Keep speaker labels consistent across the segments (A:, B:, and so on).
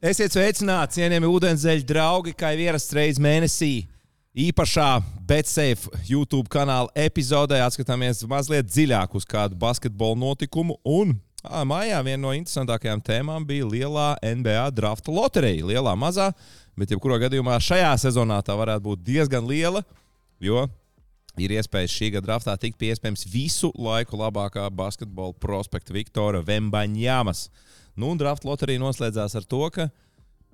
A: Esiet sveicināti, cienījami ūdenzēļu draugi, kā jau ierasts reizes mēnesī. Īpašā BetSafe YouTube kanāla epizodē atskatāmies mazliet dziļāk uz kādu basketbolu notikumu. Un ā, mājā viena no interesantākajām tēmām bija lielā NBA drafta loterija. Lielā, mazā, bet jebkurā gadījumā šajā sezonā tā varētu būt diezgan liela, jo ir iespējas šī gada draftā tikt pie iespējams visu laiku labākā basketbola prospekta Viktora Vembaņāmas. Nu, un draft loterija noslēdzās ar to, ka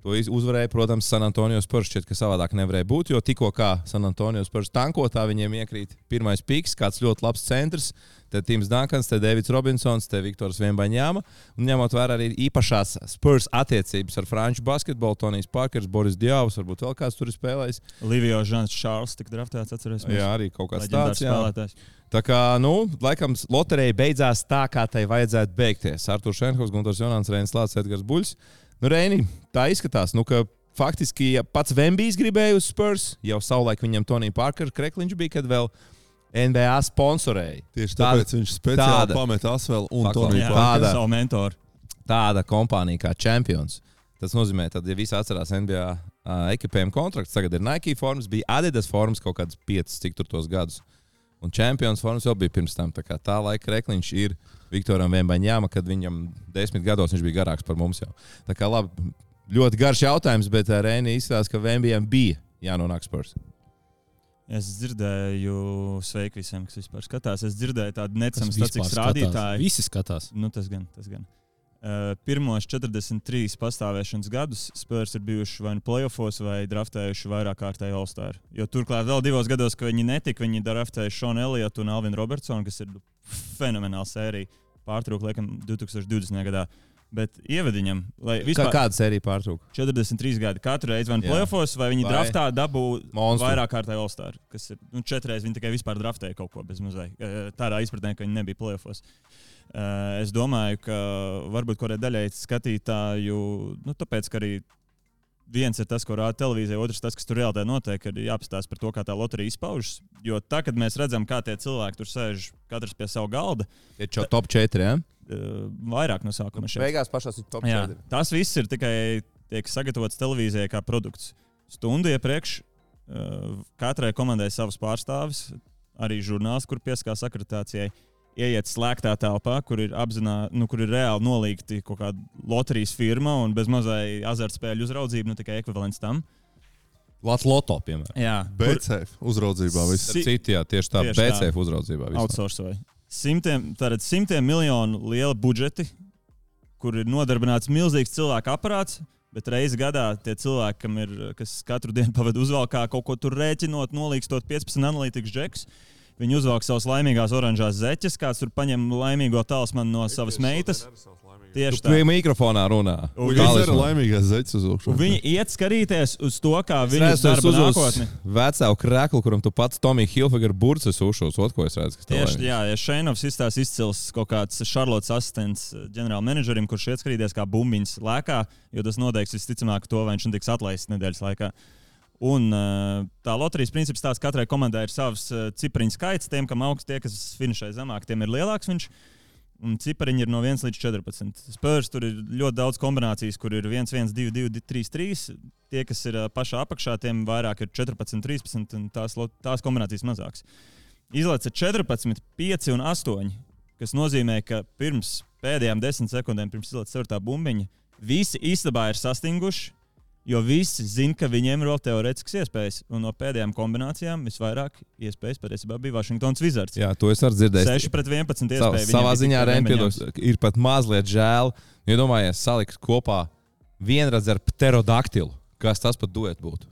A: to uzvarēja, protams, San Antonio Spurs. Šķiet, ka savādāk nevarēja būt, jo tikko kā San Antonio Spurs tankotā viņiem iekrīt pirmais piks, kāds ļoti labs centrs. Tad Tims Dunkans, te Davids Robinsons, te Viktors Vienbaņāma. Un ņemot vērā arī īpašās Spurs attiecības ar franču basketbolu, Tonijs Parkers, Boris Djavs, varbūt vēl kāds tur ir spēlējis.
B: Livio Žants Čārls tika draftēts, atcerēsimies.
A: Jā, arī kaut kāds
B: Leģendārs
A: tāds. Jā. Tā kā, nu, laikam, loterija beidzās tā, kā tai vajadzētu beigties. Arthurs Šenkovs, Gunārs Jonāns, Reinis Lācis, Edgars Buļs. Nu, Reini, tā izskatās, nu, ka faktiski ja pats Vembijs gribēja uz Spurs. Jau savulaik viņam Tonija Parkera krekliņš bija, kad vēl NBA sponsorēja.
C: Tieši
A: Tāda-
C: tāpēc viņš speciāli
A: tāda-
C: pameta Asvelu un. Toniju
A: Tāda-
C: Parkeru.
B: savu mentoru.
A: Tāda kompānija kā Champions. Tas nozīmē, ka, ja visi atcerās NBA uh, ekipējuma kontrakts, tagad ir Nike formas, bija Adidas formas kaut kādas piecas, cik tur tos gadus. Un Champions formas jau bija pirms tam. Tā, tā laika rekliņš ir Viktoram Vembaņāma, kad viņam desmit gados viņš bija garāks par mums jau. Tā kā labi, ļoti garš jautājums, bet uh, Rēni izstāsta, ka Vembijam bija jānonāk spurs.
B: Es dzirdēju, sveiki visiem, kas vispār skatās. Es dzirdēju tādu
D: vispār
B: statistikas rādītāju.
D: Visi skatās.
B: Nu, tas gan, tas gan. Uh, pirmos 43 pastāvēšanas gadus Spurs ir bijuši vai nu playoffs, vai draftējuši vairāk kārtēju All-Star. Jo turklāt vēl divos gados, kad viņi netika, viņi draftēja Šonu Eliotu un Alvinu Robertsonu, kas ir fenomenāla sērija. Pārtrūka, laikam, 2020. gadā. Bet ievadiņam, lai
A: Kā,
B: vispār
A: kāda sērija pārtrūka?
B: 43 gadi katru reizi, vai nu playoffs, vai viņi
A: Vai
B: draftā dabū
A: Monstru.
B: vairāk kārtēju All-Star. Kas ir nu, četras, viņi tikai vispār draftēja kaut ko bez mazai. Eh, Tādā izpratnē, ka viņi nebija playoffs. Uh, es domāju, ka varbūt kādai daļai skatītāju, nu, tāpēc, ka arī viens ir tas, ko rāda televīzija, otrs tas, kas tur reāli notiek, ir jāapstāsta par to, kā tā loterija izpaužas. Jo tā, kad mēs redzam, kā tie cilvēki tur sēž, katrs pie sava galda,
A: Ir čo top 4. Ja?
B: uh, vairāk no sākuma šeit.
A: Beigās pašās ir top
B: Jā,
A: 4.
B: tas viss ir tikai tiek sagatavots televīzijai kā produkts. Stundu iepriekš uh, katrai komandai savs pārstāvis, arī žurnāls, kur pieskās akreditācijai. Iet slēgtā telpā, kur ir apzināti, nu, kur ir reāli nolīgti kaut kāda loterijas firma un bez mazai azartspēļu uzraudzība, nu tikai ekvivalents tam.
A: Latvijas loto, piemēram.
B: Jā,
C: BCF uzraudzībā.
B: Si-
A: Citi, jā, tieši tā,
B: Tieši tā.
A: BCF uzraudzībā. vispār.
B: outsourcoja. Simtiem, tātad simtiem miljonu liela budžeti, kur ir nodarbināts milzīgs cilvēku aparāts. Bet reizi gadā tie cilvēki, kam ir, kas katru dienu pavadīja uzvalkā, kaut ko tur rēķinot, nolīgstot 15 analītikas džekus, viņi uzvelk savas laimīgās oranžās zeķes, kāds tur paņem laimīgo talismanu no savas meitas. Tieši tā.
A: Pie mikrofonā runā.
B: Un
C: Viņš ir laimīgais zeķis
B: Un
C: uzvilkšana.
B: viņi iet skatīties uz to, kā
A: tas
B: darba nākotni.
A: Vecāku krēklu, kuram tu pats Tomija Hilfiger burcis uzšos. Ot, ko es redzu,
B: Tieši jā, ja Šeinovs izstāsta izcils kaut kāds Šarlotas asistents ģenerālmenedžerim, kurš iet skatīties, kā bumbiņas lēkā, jo tas noteiks visticamāk to, vai viņš tiks atlaists nedēļas laikā. Un uh, tā loterijas princips tāds, ka katrai komandai ir savs uh, cipariņu skaits. Tiem, kam augsts, tie, kas finišai zemāk, tiem ir lielāks. Viņš. Un cipariņi ir no 1 līdz 14. Spērs tur ir ļoti daudz kombinācijas, kur ir 1, 1, 2, 2, 3, 3. Tie, kas ir ā, pašā apakšā, tiem vairāk ir 14, 13, un tās, tās kombinācijas mazākas. Izlaica 14, 5 un 8, kas nozīmē, ka pirms pēdējām 10 sekundēm, pirms izlaica 4. bumbiņa, visi istabā ir sastinguši. Jo visi zina, ka viņiem ir vēl teorētisks iespējas. Un no pēdējām kombinācijām visvairāk iespējas patiesībā bija Vašingtons Wizards.
A: Jā, to es arī dzirdēju.
B: 6 pret 11
A: Sa,
B: iespējas.
A: savā ziņā Rēnpiedos ir pat mazliet žēl. Iedomājies, salikt kopā vienreiz ar pterodaktilu. Kas tas pat duet būtu?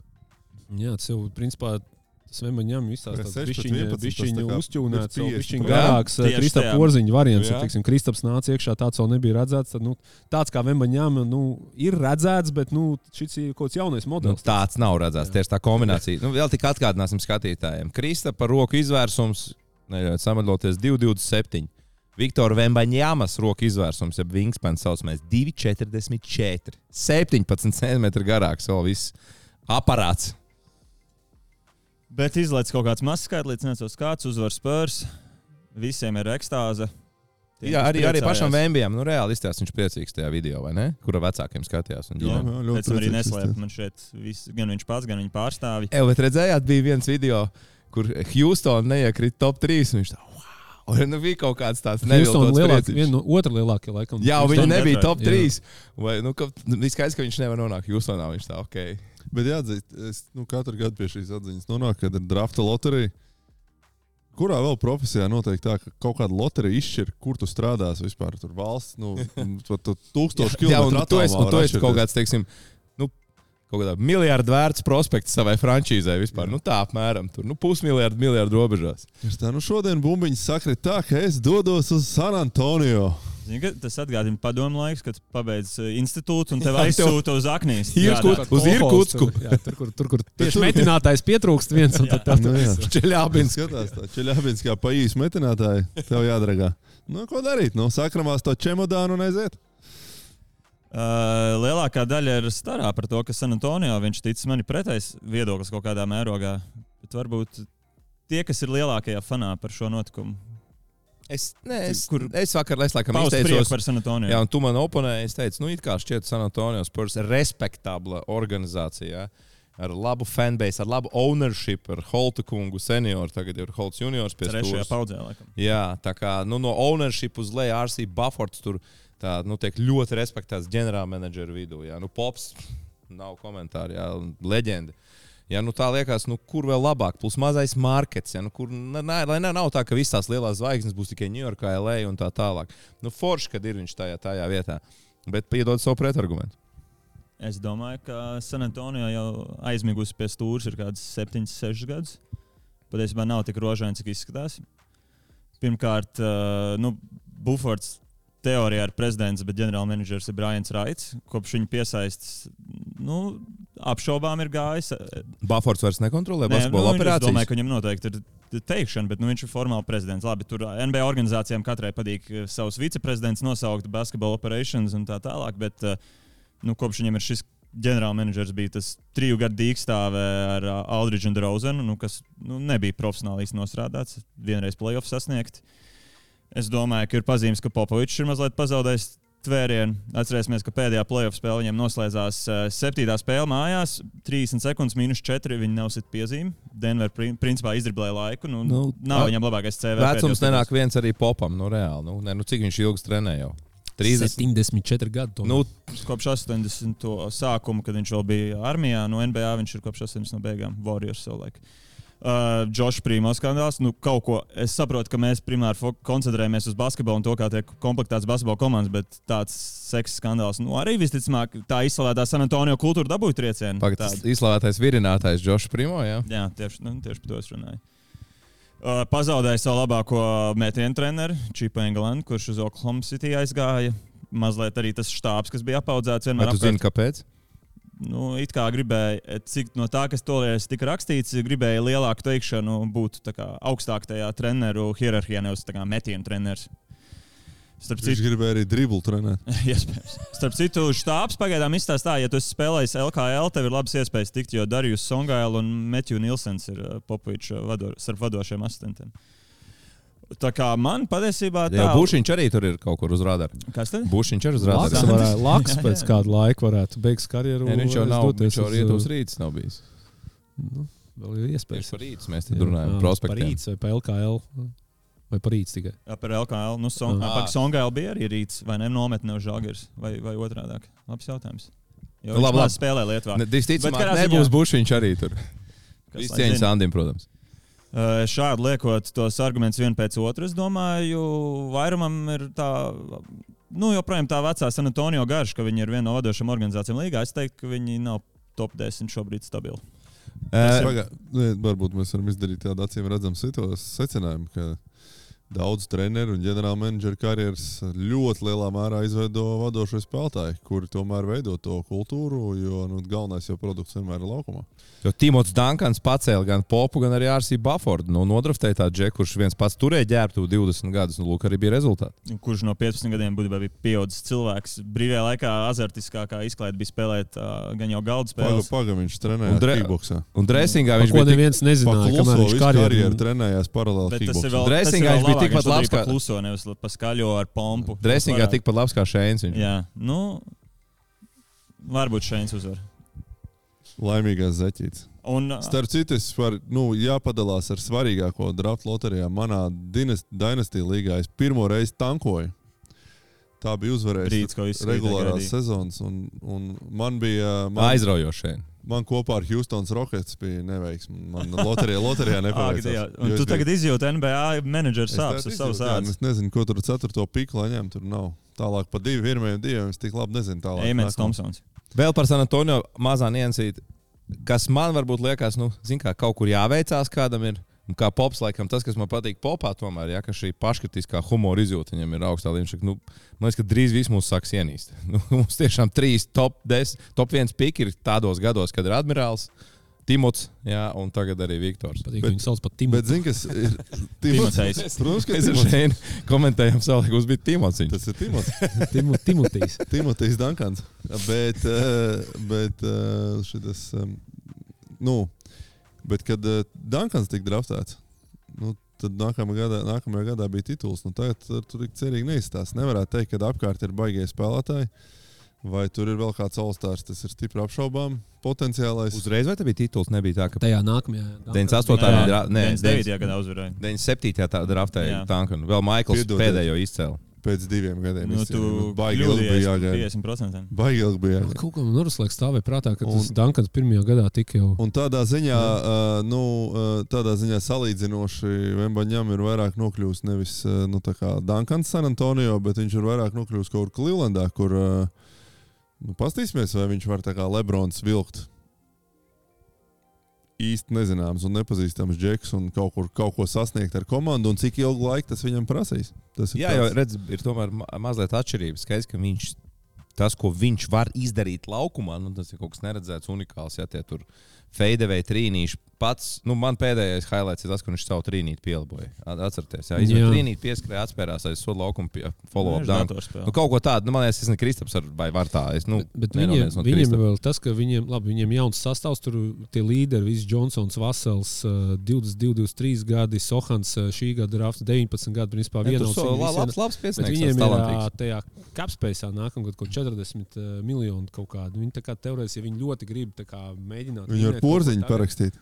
D: Jā, tas jau principā. Tas vienmēr ņem visās
C: Bet
D: tādās
C: 6 pret
D: bišķiņa,
C: 11 tas
D: bišķiņa
C: tā kā
D: uzķūnēts,
C: ir
D: vēl
C: 50
D: bišķiņa
C: pret-
D: garāks
B: Tieši
D: Kristapa
B: tajā.
D: porziņa variants. Teiksim, Kristaps nāca iekšā, tāds vēl nebija redzēts. Tad, nu, tāds kā Vembaņām nu, ir redzēts, bet nu, šis ir kaut kāds jaunais
A: Nu,
D: modelis.
A: tāds nav redzēts. Tieši tā kombinācija. Nu, vēl tik atgādināsim skatītājiem. Krista par roku izvērsums, samadloties 2,27. Viktora Vembaņāmas roku izvērsums, jeb wingspans saucamais 2,44. 17 cm garāks vēl viss aparāts.
B: Bet izlaiž kaut kāds mazs skaitlis, nezinu, kāds uzvar spērs. Visiem ir ekstāze. Tiem,
A: Jā, arī, arī pašam Vēmbijam. Nu, reāli izstāsta, viņš priecīgs tajā video, vai ne? Kura vecākiem skatījās. un
C: Jā, jā,
B: tam arī neslēpj man šeit, viss, gan viņš pats, gan viņa pārstāvji.
A: E, bet redzējāt, bija viens video, kur Houston neiekrita top 3. Un viņš tā, wow! Un nu, bija kaut kāds tāds priecīgs.
D: viena no otra lielākie, laikam.
A: Jā,
D: Houston
A: nebija top
D: jā.
A: 3. Vai, nu, ka, nu, skaidrs, ka viņš nevar nonākt Houstonā. Viņš tā, ok.
C: Bet jāatzīst, es nu, katru gadu pie šīs atziņas nonāku, kad ir drafta loterija. Kurā vēl profesijā noteikti tā, ka kaut kāda loterija izšķir, kur tu strādāsi vispār? Tur valsts, nu, tūkstoši
A: Jā, un
C: kilometru
A: tu esi, un tu esi kaut kāds, teiksim, nu, kaut kādā miljardu vērts prospekts savai frančīzē vispār. Nu, tā apmēram tur, nu, pusmiljardu, miljardu robežās.
C: Es tā, nu šodien bumbiņš sakrit tā, ka es dodos uz San Antonio.
B: Zini, Tas atgādina padomu laiks, kad pabeidz eh, institūtu un tev aizsūta uz strādāt.
A: uz Irkutsku.
D: Jā, tur, kur, tur, kur tieši metinātājs pietrūkst viens un tad tā.
C: Nu, jā.
A: Čeļābins.
C: Skatās, tā Čeļābins kā pa īsu metinātāju, tev jādragā. Nu, ko darīt? Nu, sakramās to čemodānu un aiziet.
B: Uh, lielākā daļa ir starā par to, ka San Antonio viņš tic man ir pretais viedoklis kaut kādā mērogā. Bet varbūt tie, kas ir lielākajā fanā par šo notikumu,
A: Es, ne, es,
B: Kur-
A: es vakar, es laikam izteicos.
B: par San Antonio.
A: Jā, un tu man oponēji, es teicu, nu, it kā šķiet San Antonio Spurs ir respektabla organizācija. jā. Ar labu fanbase, ar labu ownership, ar Holta kungu senioru, tagad ir Holts juniors pie
B: Trešajā paudzē, laikam.
A: Jā, tā kā nu, no ownership uz leju RC Buffords tur tā, nu, tiek ļoti respektēts ģenerālmenedžera vidū. Jā. Nu, pops nav komentāru, jā, leģenda. Ja, nu tā liekas, nu, kur vēl labāk, plus mazais markets. Ja, nu, kur, ne, lai ne, nav tā, ka visas tās lielās zvaigznes būs tikai Ņujorkā, LA un tā tālāk. Nu, forši, kad ir viņš tajā, tajā vietā. Bet piedod savu pretargumentu.
B: Es domāju, ka San Antonio jau aizmigusi pie stūres ir kāds 7, 6 gadus. Patiesībā nav tik rožaini, cik izskatās. Pirmkārt, uh, nu, Bufords teorijā ir prezidents, bet ģenerālmenedžers ir Brians Raits. Kopš viņa piesaistes, nu, apšaubām ir gājis.
A: Bufords vairs nekontrolē basketbola
B: nu, viņš- Es
A: operācijas.
B: domāju, ka viņam noteikti ir teikšana, bet nu, viņš ir formāli prezidents. Labi, tur NBA organizācijām katrai patīk eh, savus viceprezidents nosaukt, basketbola operations un tā tālāk. Bet eh, nu, kopš viņam ir šis ģenerālmenedžers, bija tas triju gadu dīkstāve ar Aldridžu un Drauzenu, nu, kas nu, nebija profesionāli nostrādāts, vienreiz playoffs sasniegt. Es domāju, ka ir pazīmes, ka Popovičs ir mazliet pazaudējis tvērienu. Atcerēsimies, ka pēdējā playoff spēlē viņiem noslēdzās uh, septītā spēle mājās, 30 sekundes, minus 4. Viņi nav sit piezīmi. Denver prin- principā izdriblēja laiku. Nu,
A: Nu,
B: nu, nav viņam labākais CV.
A: Vecums nenāk viens arī popam. Nu, reāli, nu, ne, nu, cik viņš ilgi trenē jau? 30.
D: 74 gadi.
A: Nu.
B: Kopš 80. sākuma, kad viņš vēl bija armijā, no NBA viņš ir kopš 80. beigām Warriors savulaik. Uh, Džošs Prīmo skandāls. Nu, ko es saprotu, ka mēs primāri koncentrējamies uz basketbolu un to, kā tiek komplektēts basketbola komandas, bet tāds seksa skandāls nu, arī visticamāk tā izslavētā San Antonio kultūra dabūja triecienu.
A: Pagaidām,
B: Tādu.
A: izslavētais virinātājs Džošs Primo. Jā.
B: Jā, tieši, nu, tieši par to es runāju. Uh, pazaudēja savu labāko metienu treneru, Čipu Engelandu, kurš uz Oklahoma City aizgāja. Mazliet arī tas štābs, kas bija apaudzēts
A: Vai tu zini, kāpēc?
B: Nu, it kā gribēja, cik no tā, kas toreiz tika rakstīts, gribēja lielāku teikšanu, būt kā augstāk tajā treneru hierarhijā, nevis metienu treneris. Starp
C: Viņš
B: citu,
C: gribēja arī driblu trenēt.
B: iespējams. Starp citu, štābs pagaidām izstāsta tā, ja tu esi spēlējis LKL, tev ir labas iespējas tikt, jo Darījus Songaila un Metju Nilsens ir uh, Popoviča vado, starp vadošiem asistentiem. Tā kā man patiesībā tā
A: Jā, Bušiņš arī tur ir kaut kur uz radara.
B: Kas tad?
A: Bušiņš ir uz
D: varētu, Laks pēc kāda laika varētu beigt karjeru.
A: Nē, viņš jau nav. Viņš jau
D: uz,
A: rietos rīts nav bijis.
D: Nu, vēl ir iespējas.
A: par rītu mēs te runājam.
D: Par
A: Prospektiem.
D: rīts vai par LKL. Vai par rīts tikai.
B: Jā, par LKL. Nu, son,
A: Ah.
B: ah. Songaila bija arī rīts, vai ne? Nometne uz Žagars, vai, vai otrādi. Labs jautājums. Jo viņš
A: labi, labi.
B: spēlē Lietuvā.
A: Ne,
B: katrā
A: nebūs Bušiņš arī tur. Viss cieņas? Andim, protams.
B: Uh, Šādi liekot tos argumentus vienu pēc otru, es domāju, vairumam ir tā, nu, joprojām tā vecā San Antonio garša, ka viņi ir viena no vadošajām organizācijām līgā. Es teiktu, ka viņi nav top 10 šobrīd stabili.
A: Eh,
C: Paga- ne, Varbūt mēs varam izdarīt tādu acīm redzamu secinājumu, ka daudz treneru un ģenerālmenedžeru karjeras ļoti lielā mērā izveido vadošie spēlētāji, kuri tomēr veido to kultūru, jo nu, galvenais jau produkts vienmēr ir laukumā.
A: Jo Timots Dankans pacēla gan Popu, gan arī Arsiju Bufordu. Nu, nodraftēja tādu džeku, kurš viens pats turēja ģērbtu 20 gadus. Nu, lūk, arī bija rezultāti.
B: Kurš no 15 gadiem būtībā bija pieaudzis cilvēks. Brīvajā laikā azartiskākā izklaide bija spēlēt uh, gan jau galda
C: Paga,
B: spēles.
C: paga viņš
A: Un
C: trenējās
A: dre-
C: kickboksā.
A: Un dresingā
D: Par
A: viņš
D: ko
A: bija tik,
D: neviens nezināja, kamēr viņš karjeru
C: karjeru trenējās paralēli
B: tas ir vēl, tas ir vēl
A: viņš bija tikpat labs kā-
B: kluso, nevis pa skaļo ar pompu.
A: Dresingā tikpat labs kā Šēns.
B: Jā, nu, varbūt šeit uzvar.
C: Laimīgās zeķītes.
B: Un,
C: Starp citu, es varu, nu, jāpadalās ar svarīgāko draftu loterijā. Manā dinastijas līgā es pirmo reizi tankoju. Tā bija uzvarējusi regulārās sezonas. Un, un man bija. Man,
A: Aizraujoši.
C: Man kopā ar Houstonas Rockets bija neveiksme. Man loterijā, loterijā nepaveicās.
B: Un tu
C: biju-
B: tagad izjūti NBA menedžera
C: Es
B: sāpes uz savas ādas.
C: Es nezinu, ko tur ceturto piku lai ņem. Tur nav. Tālāk pa divu, pirmajiem diviem. Es tik labi nezinu. Tālāk.
B: Eimens. Thompsons.
A: Vēl par San Antonio mazā niansīti, kas man varbūt liekas, nu, zin, kā kaut kur jāveicās kādam. Ir. Un kā pops, laikam, tas, kas man patīk popā, tomēr, ja, ka šī paškritiskā humora izjūta viņam ir augstā līmenī. Nu, man liekas, ka drīz viss mūs sāks ienīst. Nu, mums tiešām trīs top, des, top viens piki ir tādos gados, kad ir admirāls, Timots jā, un tagad arī Viktors.
D: Patīk,
C: Bet-
D: viņu sauc par
C: Bet,
D: Timotu.
C: zini, kas ir
B: Timotejs.
C: Protams, ka
A: Mēs ar
C: Timots.
A: šeit komentējam, savulaik uz bija Timots. Viņš.
C: Tas ir Timots.
D: Timu- Timotejs.
C: Timotejs Dankans. Bet, eh, bet eh, em, nu, bet kad eh, Dankans tika draftēts, nu, tad nākamajā gadā, nākamajā gadā bija tituls. Nu, tagad eh, tur tik cerīgi neizstāsta. Nevarētu teikt, ka apkārt ir baigie spēlētāji. Vai tur ir vēl kāds Olstārs, tas ir stipri apšaubām. Potenciālais.
A: Uzreiz vai tā bija tituls? Nebija tā, ka
D: Tajā nākamajā.
A: 98.
B: Jā,
A: bija dra- nē,
B: 99. gadā uzvarēja.
A: 97. tā draftēja. Tankanu. Vēl Maikls
C: Piedodiet.
A: pēdējo izcēla.
C: Pēc diviem gadiem.
B: Nu, tu
C: Baigi ilgi bija jāgaida.
B: 50%.
C: Baigi ilgi bija jāgaida.
D: Kaut kā man Noruslēgs stāvēja prātā, ka tas
C: Un-
D: Dankans pirmajā gadā tika jau.
C: Un tādā ziņā, uh, nu, uh, tādā ziņā salīdzinoši Vembaņam ir vairāk nokļuvis nevis uh, nu, tā kā Dankans San Antonio, bet viņš ir vairāk nokļuvis kaut kur Clevelandā, kur uh, nu, pastīsimies, vai viņš var tā kā Lebrons vilkt. Īsti nezināms un nepazīstams džeks un kaut, kur, kaut ko sasniegt ar komandu, un cik ilgu laiku tas viņam prasīs. Tas ir
A: Jā, jo
C: tāds-
A: redz, ir tomēr ma mazliet atšķirības. Skaidrs, ka viņš, tas, ko viņš var izdarīt laukumā, nu, tas ir kaut kas neredzēts, unikāls. Ja tie tur feidevēja trīnīši. Pats, nu, man pēdējais highlights ir tas, ka viņš savu trīnīti pieliboja. At- Atcerieties, jā, izvēlējās trīnīti, pieskrēja, atspērās aiz soda laukuma, follow-up
B: Viņš.
A: Nu, kaut ko tādu, nu, man liekas, tas ir Kristaps ar- vai var tā. Es, nu,
D: Bet, bet viņiem,
A: no
D: viņiem
A: Kristapa.
D: ir vēl tas, ka viņiem, labi, viņiem jauns sastāvs, tur tie līderi, viss Johnsons, Vasels, uh, 22, 23 gadi, Sohans, uh, šī gada drafts, 19 gadi, principā vienos.
A: so,
D: viņi
A: labs, labs
D: Bet
A: piesniegts,
D: viņiem ir tajā capspēcā nākamgad kaut 40 uh, miljoni kaut kādi. Viņi tā kā teorētiski, ja viņi ļoti grib tā kā mēģināt.
C: Viņu ar
D: vinēt kaut ko
C: porziņu parakstīt.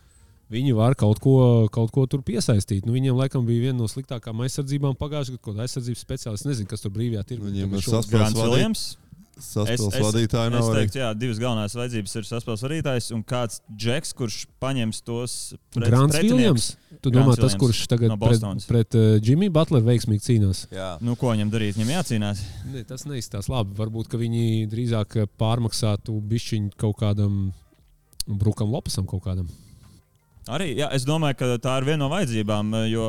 D: Viņi var kaut ko, kaut ko tur piesaistīt. Nu, viņiem laikam bija viena no sliktākajām aizsardzībām pagājušajā gadā, kāda aizsardzības speciālists. Nezinu, kas tur brīvajā tirgu
C: ir
D: Šogad-
C: sas-
B: Grants
C: vadīt-
B: Viljams.
C: Saspēles
B: Es- es-
C: vadītāji nav
B: Es teiktu, jā, divas galvenās vajadzības ir saspēles vadītājs un kāds džeks, kurš paņems tos pret-
D: Grants. Viljams. Tu
B: Grants
D: domā, tas,
B: Viljams
D: kurš tagad
B: no
D: pret,
B: Bostonas.
D: pret uh, Jimmy Butleru veiksmīgi cīnās?
A: Jā.
B: Nu, ko viņam darīt? Viņam jācīnās.
D: Ne, tas neizstāsta labi. Varbūt ka viņi drīzāk pārmaksātu bišķiņu kaut kādam Brukam Lopesam kaut kādam.
B: Arī jā, es domāju, ka tā ir viena no vajadzībām. Jo,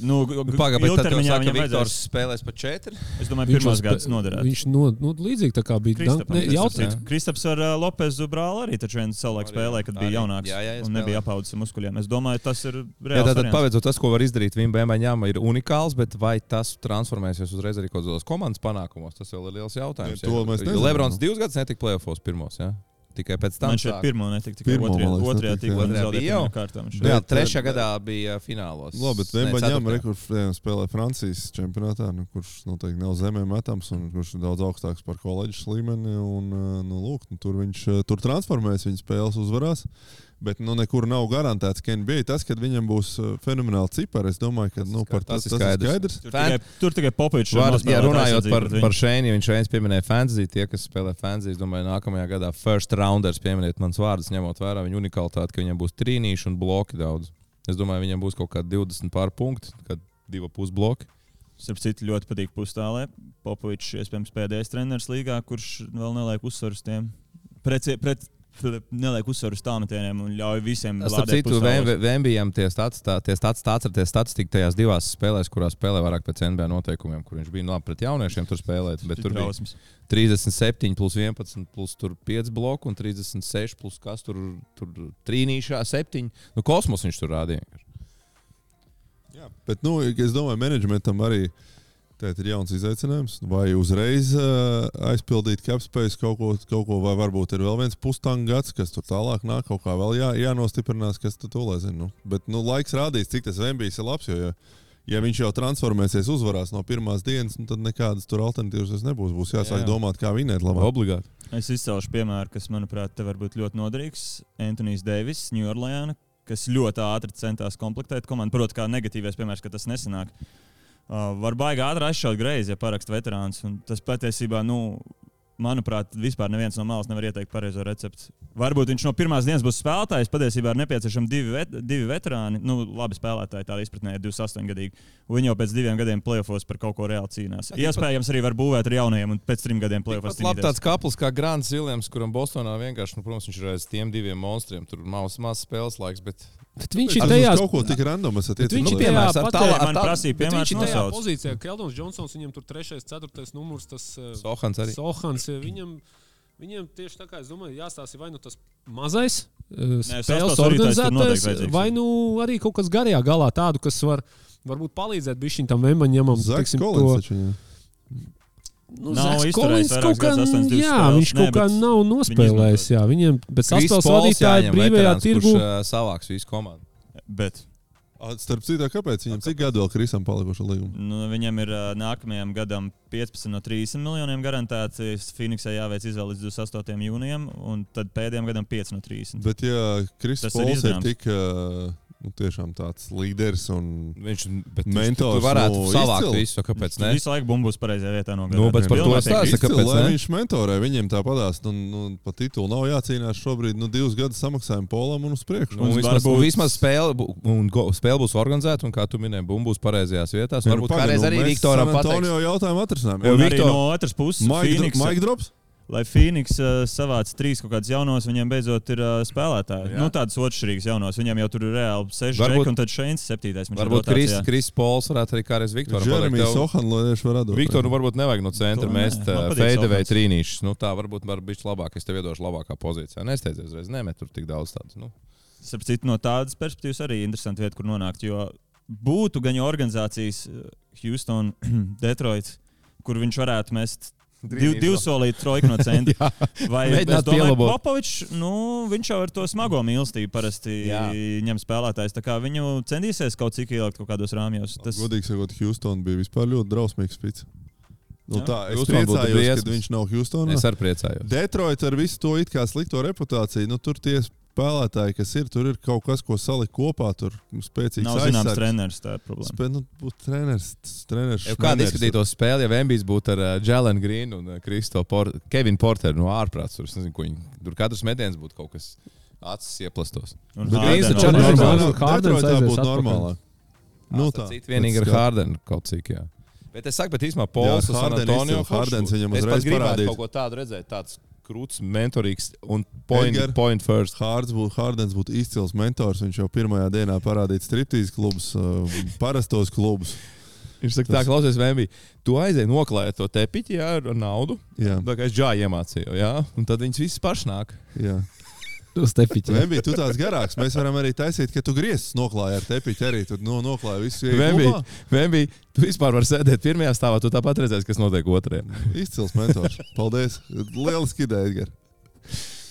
B: nu,
A: Pagaidām, bet tad jūs
B: ilgtermiņā
A: sakat, ka
B: viņam
A: Viktors spēlēs pa četri.
B: Es domāju,
D: Viņš
B: pirmos
D: jau
B: gadus noderētu.
D: Viņš no, nu, līdzīgi tā kā bija
B: Kristapam,
D: ne,
B: tas
D: jaut,
B: starp citu, Kristaps ar uh, Lopezu brāli arī taču viens savulaik
A: Arī,
B: spēlēja, kad bija
A: arī.
B: jaunāks
A: Jā, jā, jā,
B: un nebija apaudzis muskuļiem. Es domāju, tas ir
A: Jā,
B: reāls.
A: tātad, pabeidzot, tas, ko var izdarīt Vimbaņām, ir unikāls, bet vai tas transformēsies uzreiz arī kaut kādos komandas panākumos, tas vēl ir liels jautājums.
C: Ja,
A: Lebrons
C: nu.
A: divus gadus netika plēsofos pirmos. Ja? Tikai pēc tam.
B: Šeit
A: sāk.
B: pirmo netika, tikai
C: Pirmo,
B: otrajā,
C: liekas,
B: otrajā tika
A: Otrajā bija jau?
B: kārtā.
A: jā,
C: bet-
A: gadā bija finālos.
C: Labi, bet
A: Ne,
C: kur jā, spēlē Francijas čempionātā, nu, kurš noteikti nav zemē metams un kurš ir daudz augstāks par koledžas līmeni. Un, uh, nu, lūk, nu, tur viņš uh, tur transformēs, viņa spēles uzvarās. Bet nu, nekur nav garantēts, ka NBA tas, kad viņam būs uh, fenomenāli cipari, es domāju, ka
A: Tas
C: nu, par tas,
A: Tas
C: tas
A: ir skaidrs.
C: skaidrs.
B: Tur
A: Fan-
B: tikai, tur tikai Popičs
A: Var,
B: nospēlēja
A: ja runājot par, par Šēnu, ja viņš šeit pieminēja fantasy, tie, kas spēlē fantasy, es domāju, nākamajā gadā first rounders pieminiet mans vārdus, ņemot vērā viņa unikalitāti, ka viņam būs trīnīši un bloki daudz. Es domāju, viņam būs kaut kādi 20 pār punkti, kad divi pus bloki.
B: Starp citu, ļoti patīk pustālē. Popovičs, iespējams, pēdējais treneris līgā, kurš vēl neliek uzsvaru uz tiem. Pret, pret, neliek uzsvaru uz tāmetieniem un ļauj visiem
A: citu,
B: pustālos.
A: Vembijam tie stats, ar tie statistika tajās divās spēlēs, kurās spēlē vairāk pēc NBA noteikumiem, kur viņš bija nu, labi pret jauniešiem tur spēlēt, bet tur bija
B: Drausmas.
A: 37 plus 11 plus 5 bloku un 36 plus kas tur, tur trīnīšā 7. Nu, kosmos viņš tur rādīja.
C: Jā, bet nu, es domāju, menedžmentam arī tēt, ir jauns izaicinājums. Vai uzreiz uh, aizpildīt capspace kaut ko, kaut ko, vai varbūt ir vēl viens pustangu gads, kas tur tālāk nāk, kaut kā vēl jā, jānostiprinās, kas tur to lai zina. Nu. Bet nu, laiks rādīs, cik tas Vembijs ir labs. Jo, ja, ja viņš jau transformēsies uzvarās no pirmās dienas, nu, tad nekādas tur alternatīvas nebūs. Būs jāsāk
A: Jā.
C: domāt, kā vinēt labāk.
A: Obligāti.
B: Es izcelšu piemēru, kas, manuprāt, te var būt ļoti noderīgs. Antonius Deivis, New Orleans, kas ļoti ātri centās komplektēt komandu. Protams, kā negatīvais piemērs, ka tas nesanāk. Uh, var baigi ātri aizšaut greizi, ja paraksta veterāns. un Tas patiesībā, nu, manuprāt, vispār neviens no malas nevar ieteikt pareizo recepti. Varbūt viņš no pirmās dienas būs spēlētājs. Patiesībā ir nepieciešami divi, vet, divi veterāni. Nu, labi spēlētāji, tādā izpratnē, ir 28 gadīgi. Viņi jau pēc diviem gadiem plēsofos par kaut ko reāli cīnās. Iespējams, arī var būvēt ar jaunajiem, un pēc trim gadiem plēsofos
A: labi tāds kapls kā Grants Viljams, kuram Bostonā vienkārši, nu, protams, viņš ir aiz tiem diviem monstriem. Tur maz, maz spēles laiks, bet
D: Bet viņš ir
C: Ar
D: tajās
C: kaut ko tik random
D: viņš ir
A: piemērs
D: tajā
A: ar tālā-
B: Man
A: tā-
B: prasīja,
D: tajā
B: nosaukt.
D: pozīcijā, ka Keldons Džonsons viņam tur 3, 4 numurs, tas uh,
A: Sohans arī.
D: Sohans. uh, Viņam, viņam tieši tā kā es domāju, jāstāsta vai nu tas mazais
B: Nē,
D: spēles organizētājs, vai nu arī kaut kas garajā galā tādu, kas var. Varbūt palīdzēt bišķiņ tam Vembaņamam.
C: Zaks Kolins
D: to-
C: taču.
D: Nu,
B: Nav izturējis
D: kaut kā,
B: 82
D: jā, viņš kaut kā nav nospēlējis. Jā, viņiem, bet saspēles vadītāji brīvajā tirgu.
A: Uh, savāks visu komandu.
B: Bet
C: Starp citu, kāpēc viņam cik gadu vēl Krisam palikuši līguma?
B: nu, viņam ir uh, nākamajam gadam 15 no 30 miljoniem garantēti. Phoenixai jāveic izvēle līdz 28. jūnijam, un tad pēdējiem gadam 5 no 30.
C: Bet, ja Kris
B: Tas ir
C: ir tik uh, nu, tiešām tāds līderis un
A: Viņš viņš-
C: Mentors,
A: tu varētu
C: nu,
A: savākt
C: izcili.
A: visu, kāpēc ne?
B: Visu laiku bumbu būs pareizajā vietā. No
A: Nu, bet par to stāsta, kāpēc ne?
C: viņš mentorē. Viņiem tāpatās, nu, nu, pa titulu nav jācīnās šobrīd. Nu, divus gadus samaksājam polam un uz priekšu.
A: Nu,
B: Mums
A: vismaz,
B: varbūt-
A: vismaz spēle, un go, spēle būs organizēta, un kā tu minēji, bumba būs pareizajās vietās.
C: Nu,
A: Varbūt
C: pagaid,
A: kādreiz
C: nu,
A: arī
C: mēs
A: Viktoram
C: San
A: pateiks.
C: Antonio jautājumu atrisinājām.
B: Un
A: Jo Viktor-
B: no otras puses,
C: Mike,
B: Phoenix,
C: Mike Drops?
B: Lai Phoenix uh, savāc trīs kaut kādus jaunos, viņiem beidzot ir uh, spēlētāji.
A: Jā.
B: Nu, tādas otršķirīgas jaunos. Viņiem jau tur ir reāli seši
A: Varbūt-
B: un tad Šeins septītais. viņš
A: Varbūt Kris. Kris Pols varētu arī kādreiz Viktoram
C: Jeremijs
A: pateikt. tev-
C: Sohanlieši var atdot.
A: Viktoru nu, varbūt nevajag no centra mest feidevēja
B: Sohans.
A: trīnīšus. Nu, tā varbūt var būt labāk. Es tev iedošu labākā pozīcijā. Nesteidzies uzreiz, nemet tur tik daudz tādu. Nu.
B: Starp citu, no tādas perspektīvas arī interesanti vieta, kur nonākt. Jo būtu gan jau organizācijas, Houston, Detroit, kur viņš varētu mest div, divu solītu trojku no centra. Vai es domāju,
A: pielabot.
B: Popovičs, nu, viņš jau ar to smago mīlestību parasti
A: Jā.
B: ņem spēlētājs. Tā kā viņu centīsies kaut cik ielikt kaut kādos rāmjos. Tas
C: Godīgi sakot, Houston bija vispār ļoti drausmīgs spits. Nu, tā, es
A: Houston
C: priecājos, ka viņš nav Houstonā.
A: Es arī priecājos.
C: Detroit ar visu to it kā slikto reputāciju, nu, tur tie spēlētāji, kas ir, tur ir kaut kas, ko salikt kopā. Tur spēcīgs
B: nav zināms
C: aizsargs.
B: treneris. Tā ir problēma.
C: Spē, nu, treneris, treneris.
A: Ja kāda
C: šmeneris.
A: izskatītos spēle, ja Vembijs būtu ar uh, Jēlenu Grīnu un uh, Kristo Por Kevinu Porteru no ārprāts, tur, nezinu, viņi, tur katrs metiens būtu kaut kas acis ieplastos.
B: Un
C: Bet
A: Grīns taču
B: nav
A: normāls.
D: Hardens
C: būtu normālāk. Nu, tā.
A: tā. Vienīgi ar Hārdenu kaut cik, jā. Bet es saku, bet īstenībā Pols un Antonio.
C: Hardens viņam uzreiz parādīt.
A: kaut ko tādu redzēt, tāds krūts, mentorīgs un point,
C: Edgar?
A: point first.
C: Hārds būtu, Hārdens būtu izcils mentors. Viņš jau pirmajā dienā parādīja striptīzes klubus, uh, parastos klubus.
A: Viņš saka, tā klausies, Vembī, tu aizēji noklājot to tepiķi jā, ar naudu.
C: Jā,
A: Tā kā es džāju iemācīju, jā, un tad viņas visas pašnāk.
C: jā.
D: Uz tepiķa.
C: Vembī, tu tāds garāks. Mēs varam arī taisīt, ka tu griezis noklāji ar tepiķi arī. Tu no, noklāji visu
A: Vembī,
C: klubā.
A: Vembī, tu vispār vari sēdēt pirmajā stāvā, tu tāpat redzēsi, kas notiek otrajā.
C: Izcils mentors. Paldies. Lieliski ideja, Edgar.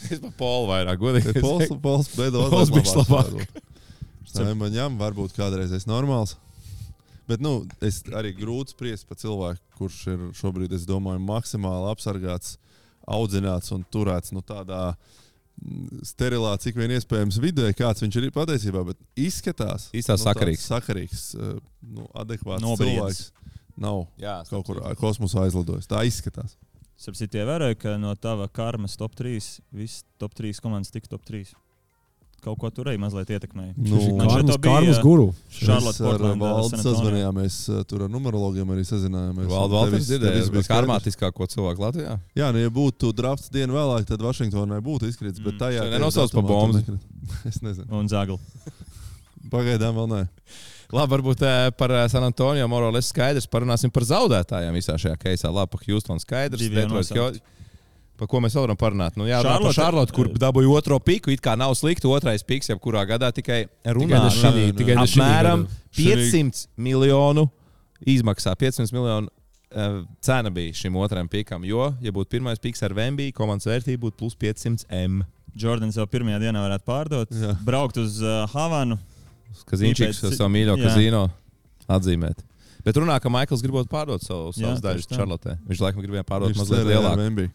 A: Es pa polu vairāk, godīgi.
C: Pols, pols, beidzot,
A: Pols bijis labāk.
C: Man ņem, varbūt kādreiz es normāls. Bet, nu, es arī grūti spriest par cilvēku, kurš ir šobrīd, es domāju, maksimāli apsargāts, audzināts un turēts nu, tādā mm, sterilā, cik vien iespējams vidē, kāds viņš ir patiesībā. Bet izskatās,
A: Īstā
C: nu, tāds
A: sakarīgs.
C: sakarīgs, eh, nu, adekvāts
B: Nobriedis.
C: cilvēks. Nav
A: Jā,
C: kaut kur kosmosā aizlidojis. Tā izskatās.
B: Sapratu, ievēroju, ka no tava karmas top 3, visas top 3 komandas tika top 3. Kaut ko tur arī mazliet ietekmēja.
C: Nu,
B: to bija,
D: guru.
B: Charlotte
C: Mēs ar valdu sazvanījāmies, eh, tur ar numerologiem arī sazinājāmies.
A: Valdu dzirdēja,
C: tevis bija
A: karmātiskāko cilvēku Latvijā.
C: Jā, nu, ja būtu drafts dienu vēlāk, tad Vašingtonai būtu izkritis. Bet
B: Mm.
C: tajā
A: Šodien nenosauc pa bombu.
C: Es nezinu.
B: Un Zagla.
C: Pagaidām vēl nē.
A: Labi, varbūt eh, par eh, San Antonio Morales skaidrs. Parunāsim par zaudētājiem visā šajā keisā. Labi, par Houston skaidrs. Detroit, Par ko mēs vēl varam parunāt? Nu, jā, runā par
B: Charlotte-
A: Šarlotu, kur dabūja otro piku. It kā nav slikti, otrais piks, jebkurā gadā tikai runā.
D: tikai ne šī
A: Apmēram
D: gada.
A: 500 miljonu izmaksā. 500 miljonu uh, cena bija šim otram pikam. Jo, ja būtu pirmais piks ar Vembiju, komandas vērtība būtu plus 500 M.
B: Jordans jau pirmajā dienā varētu pārdot,
C: Jā.
B: braukt uz uh, Havanu.
A: Kazīņčiks
B: Pēc-
A: ar savu mīļo
B: jā.
A: kazino. atzīmēt. Bet runā, ka Maikls gribot pārdot savu, savus daļus. Charlotē. Viņš laikam gribēja pārdot mazliet lielāku.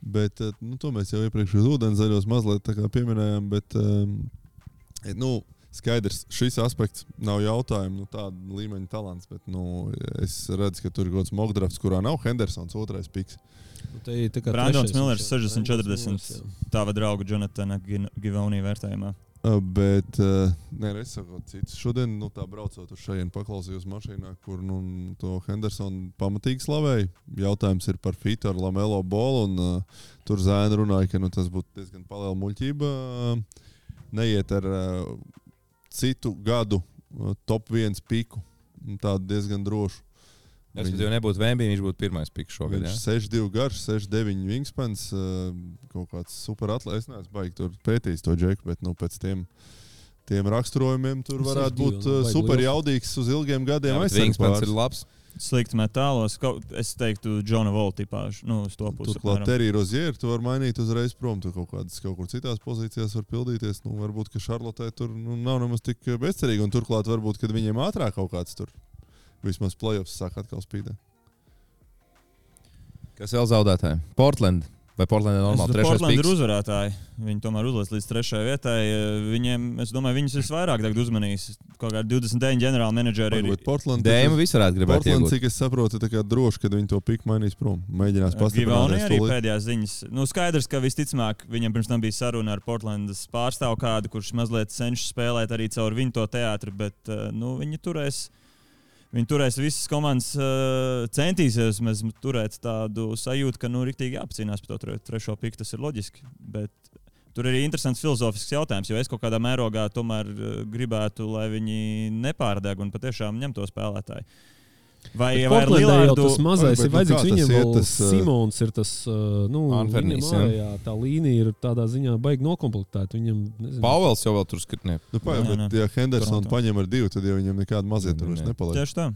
C: Bet eh, nu, to mēs jau iepriekš uz ūdenzēļos mazliet pieminējām. Bet, um, nu, skaidrs, šis aspekts nav jautājums, nu, tāda līmeņa talants. Bet, nu, es redzu, ka tur ir kaut kāds mockdrafts, kurā nav Hendersons otrais piks.
D: Nu, trešais
B: Millers
D: viņš, jā.
B: 60,
D: Brandons
B: 40.
D: Millers, jā.
B: Tava drauga Jonatana Givonija vērtējumā.
C: Uh, Bet, uh, nē, es saku, cits. Šodien, nu, tā braucot uz šejienes, paklausījos mašīnā, kur nu, to Hendersonu pamatīgi slavēja. Jautājums ir par Fitu ar Lamelo bolu. Un, uh, tur zēna runāja, ka nu, tas būtu diezgan liela muļķība. Uh, neiet ar uh, citu gadu uh, top viens piku. Tādu diezgan drošu.
A: Es jau nebūtu Vembi, viņš būtu pirmais piks šogad.
C: Viņš ir 6-2 garš, 6-9 wingspans. Uh, kaut kāds super atlētājs. Es neesmu baigi tur pētījis to džeku, bet nu, pēc tiem, tiem raksturojumiem tur varētu
D: 6-2,
C: būt
D: nu,
C: uh,
D: baigi
C: super
D: liels.
C: jaudīgs uz ilgiem gadiem. Pāris.
A: ir labs.
B: Slikti metālos. Kaut, es teiktu, Džona Volta tipāžu. Nu, uz to pusi.
C: Turklāt. Terija Rozieru tu vari mainīt uzreiz prom. Tur kaut kādas kaut kur citās pozīcijās var pildīties. Nu, varbūt, ka Šarlotē tur nu, nav nemaz tik bezcerīgi. Un turklāt varbūt, kad viņiem ātrāk kaut kāds tur vismaz playoffs sāk atkal spīdēt.
A: Kas vēl zaudētāji? Portland. Vai Portland ir
B: Es
A: normāli? Trešais
B: Portland ir uzvarētāji. Viņi tomēr uzlaiž līdz trešajai vietai. Viņiem, es domāju, viņus visvairāk tagad uzmanīs. Kaut kā 29 ģenerāla menedžeri ir.
C: Portland,
A: Dēmu visu varētu gribēt.
C: Portland,
A: iegūt.
C: cik es saprotu, ir tā kā droši, ka viņi to piku mainīs prom. Mēģinās pastiprināt.
B: arī pēdējās ziņas. Nu, skaidrs, ka visticamāk viņam pirms tam bija saruna ar Portlandas pārstāvu kādu, kurš mazliet cenšas spēlēt arī caur viņu to teātri, bet eh, nu, viņi turēs. Viņi turēs visas komandas, uh, centīsies mēs turēt tādu sajūtu, ka nu, rīktīgi jāapcīnās par to tre- trešo piku. Tas ir loģiski. Bet tur ir interesants filozofisks jautājums, jo es kaut kādā mērogā tomēr uh, gribētu, lai viņi nepārdeg un patiešām ņem to spēlētāju. Vai, vai ar Lillardu?
D: tas mazais
C: Bet,
D: ir
C: nu,
D: vajadzīgs. Viņam vēl
C: tas,
D: Simons ir tas, nu,
A: jā.
D: ārējā tā līnija ir tādā ziņā baigi nokomplektēta. Viņam, nezinu,
A: Pauls jau vēl tur skatnie.
C: Nu, pā,
B: Nē,
C: bet,
B: nē.
C: ja Hendersonu paņem ar divu, tad jau viņam nekāda mazie tur vairs nepaliek.
B: Tieši tā.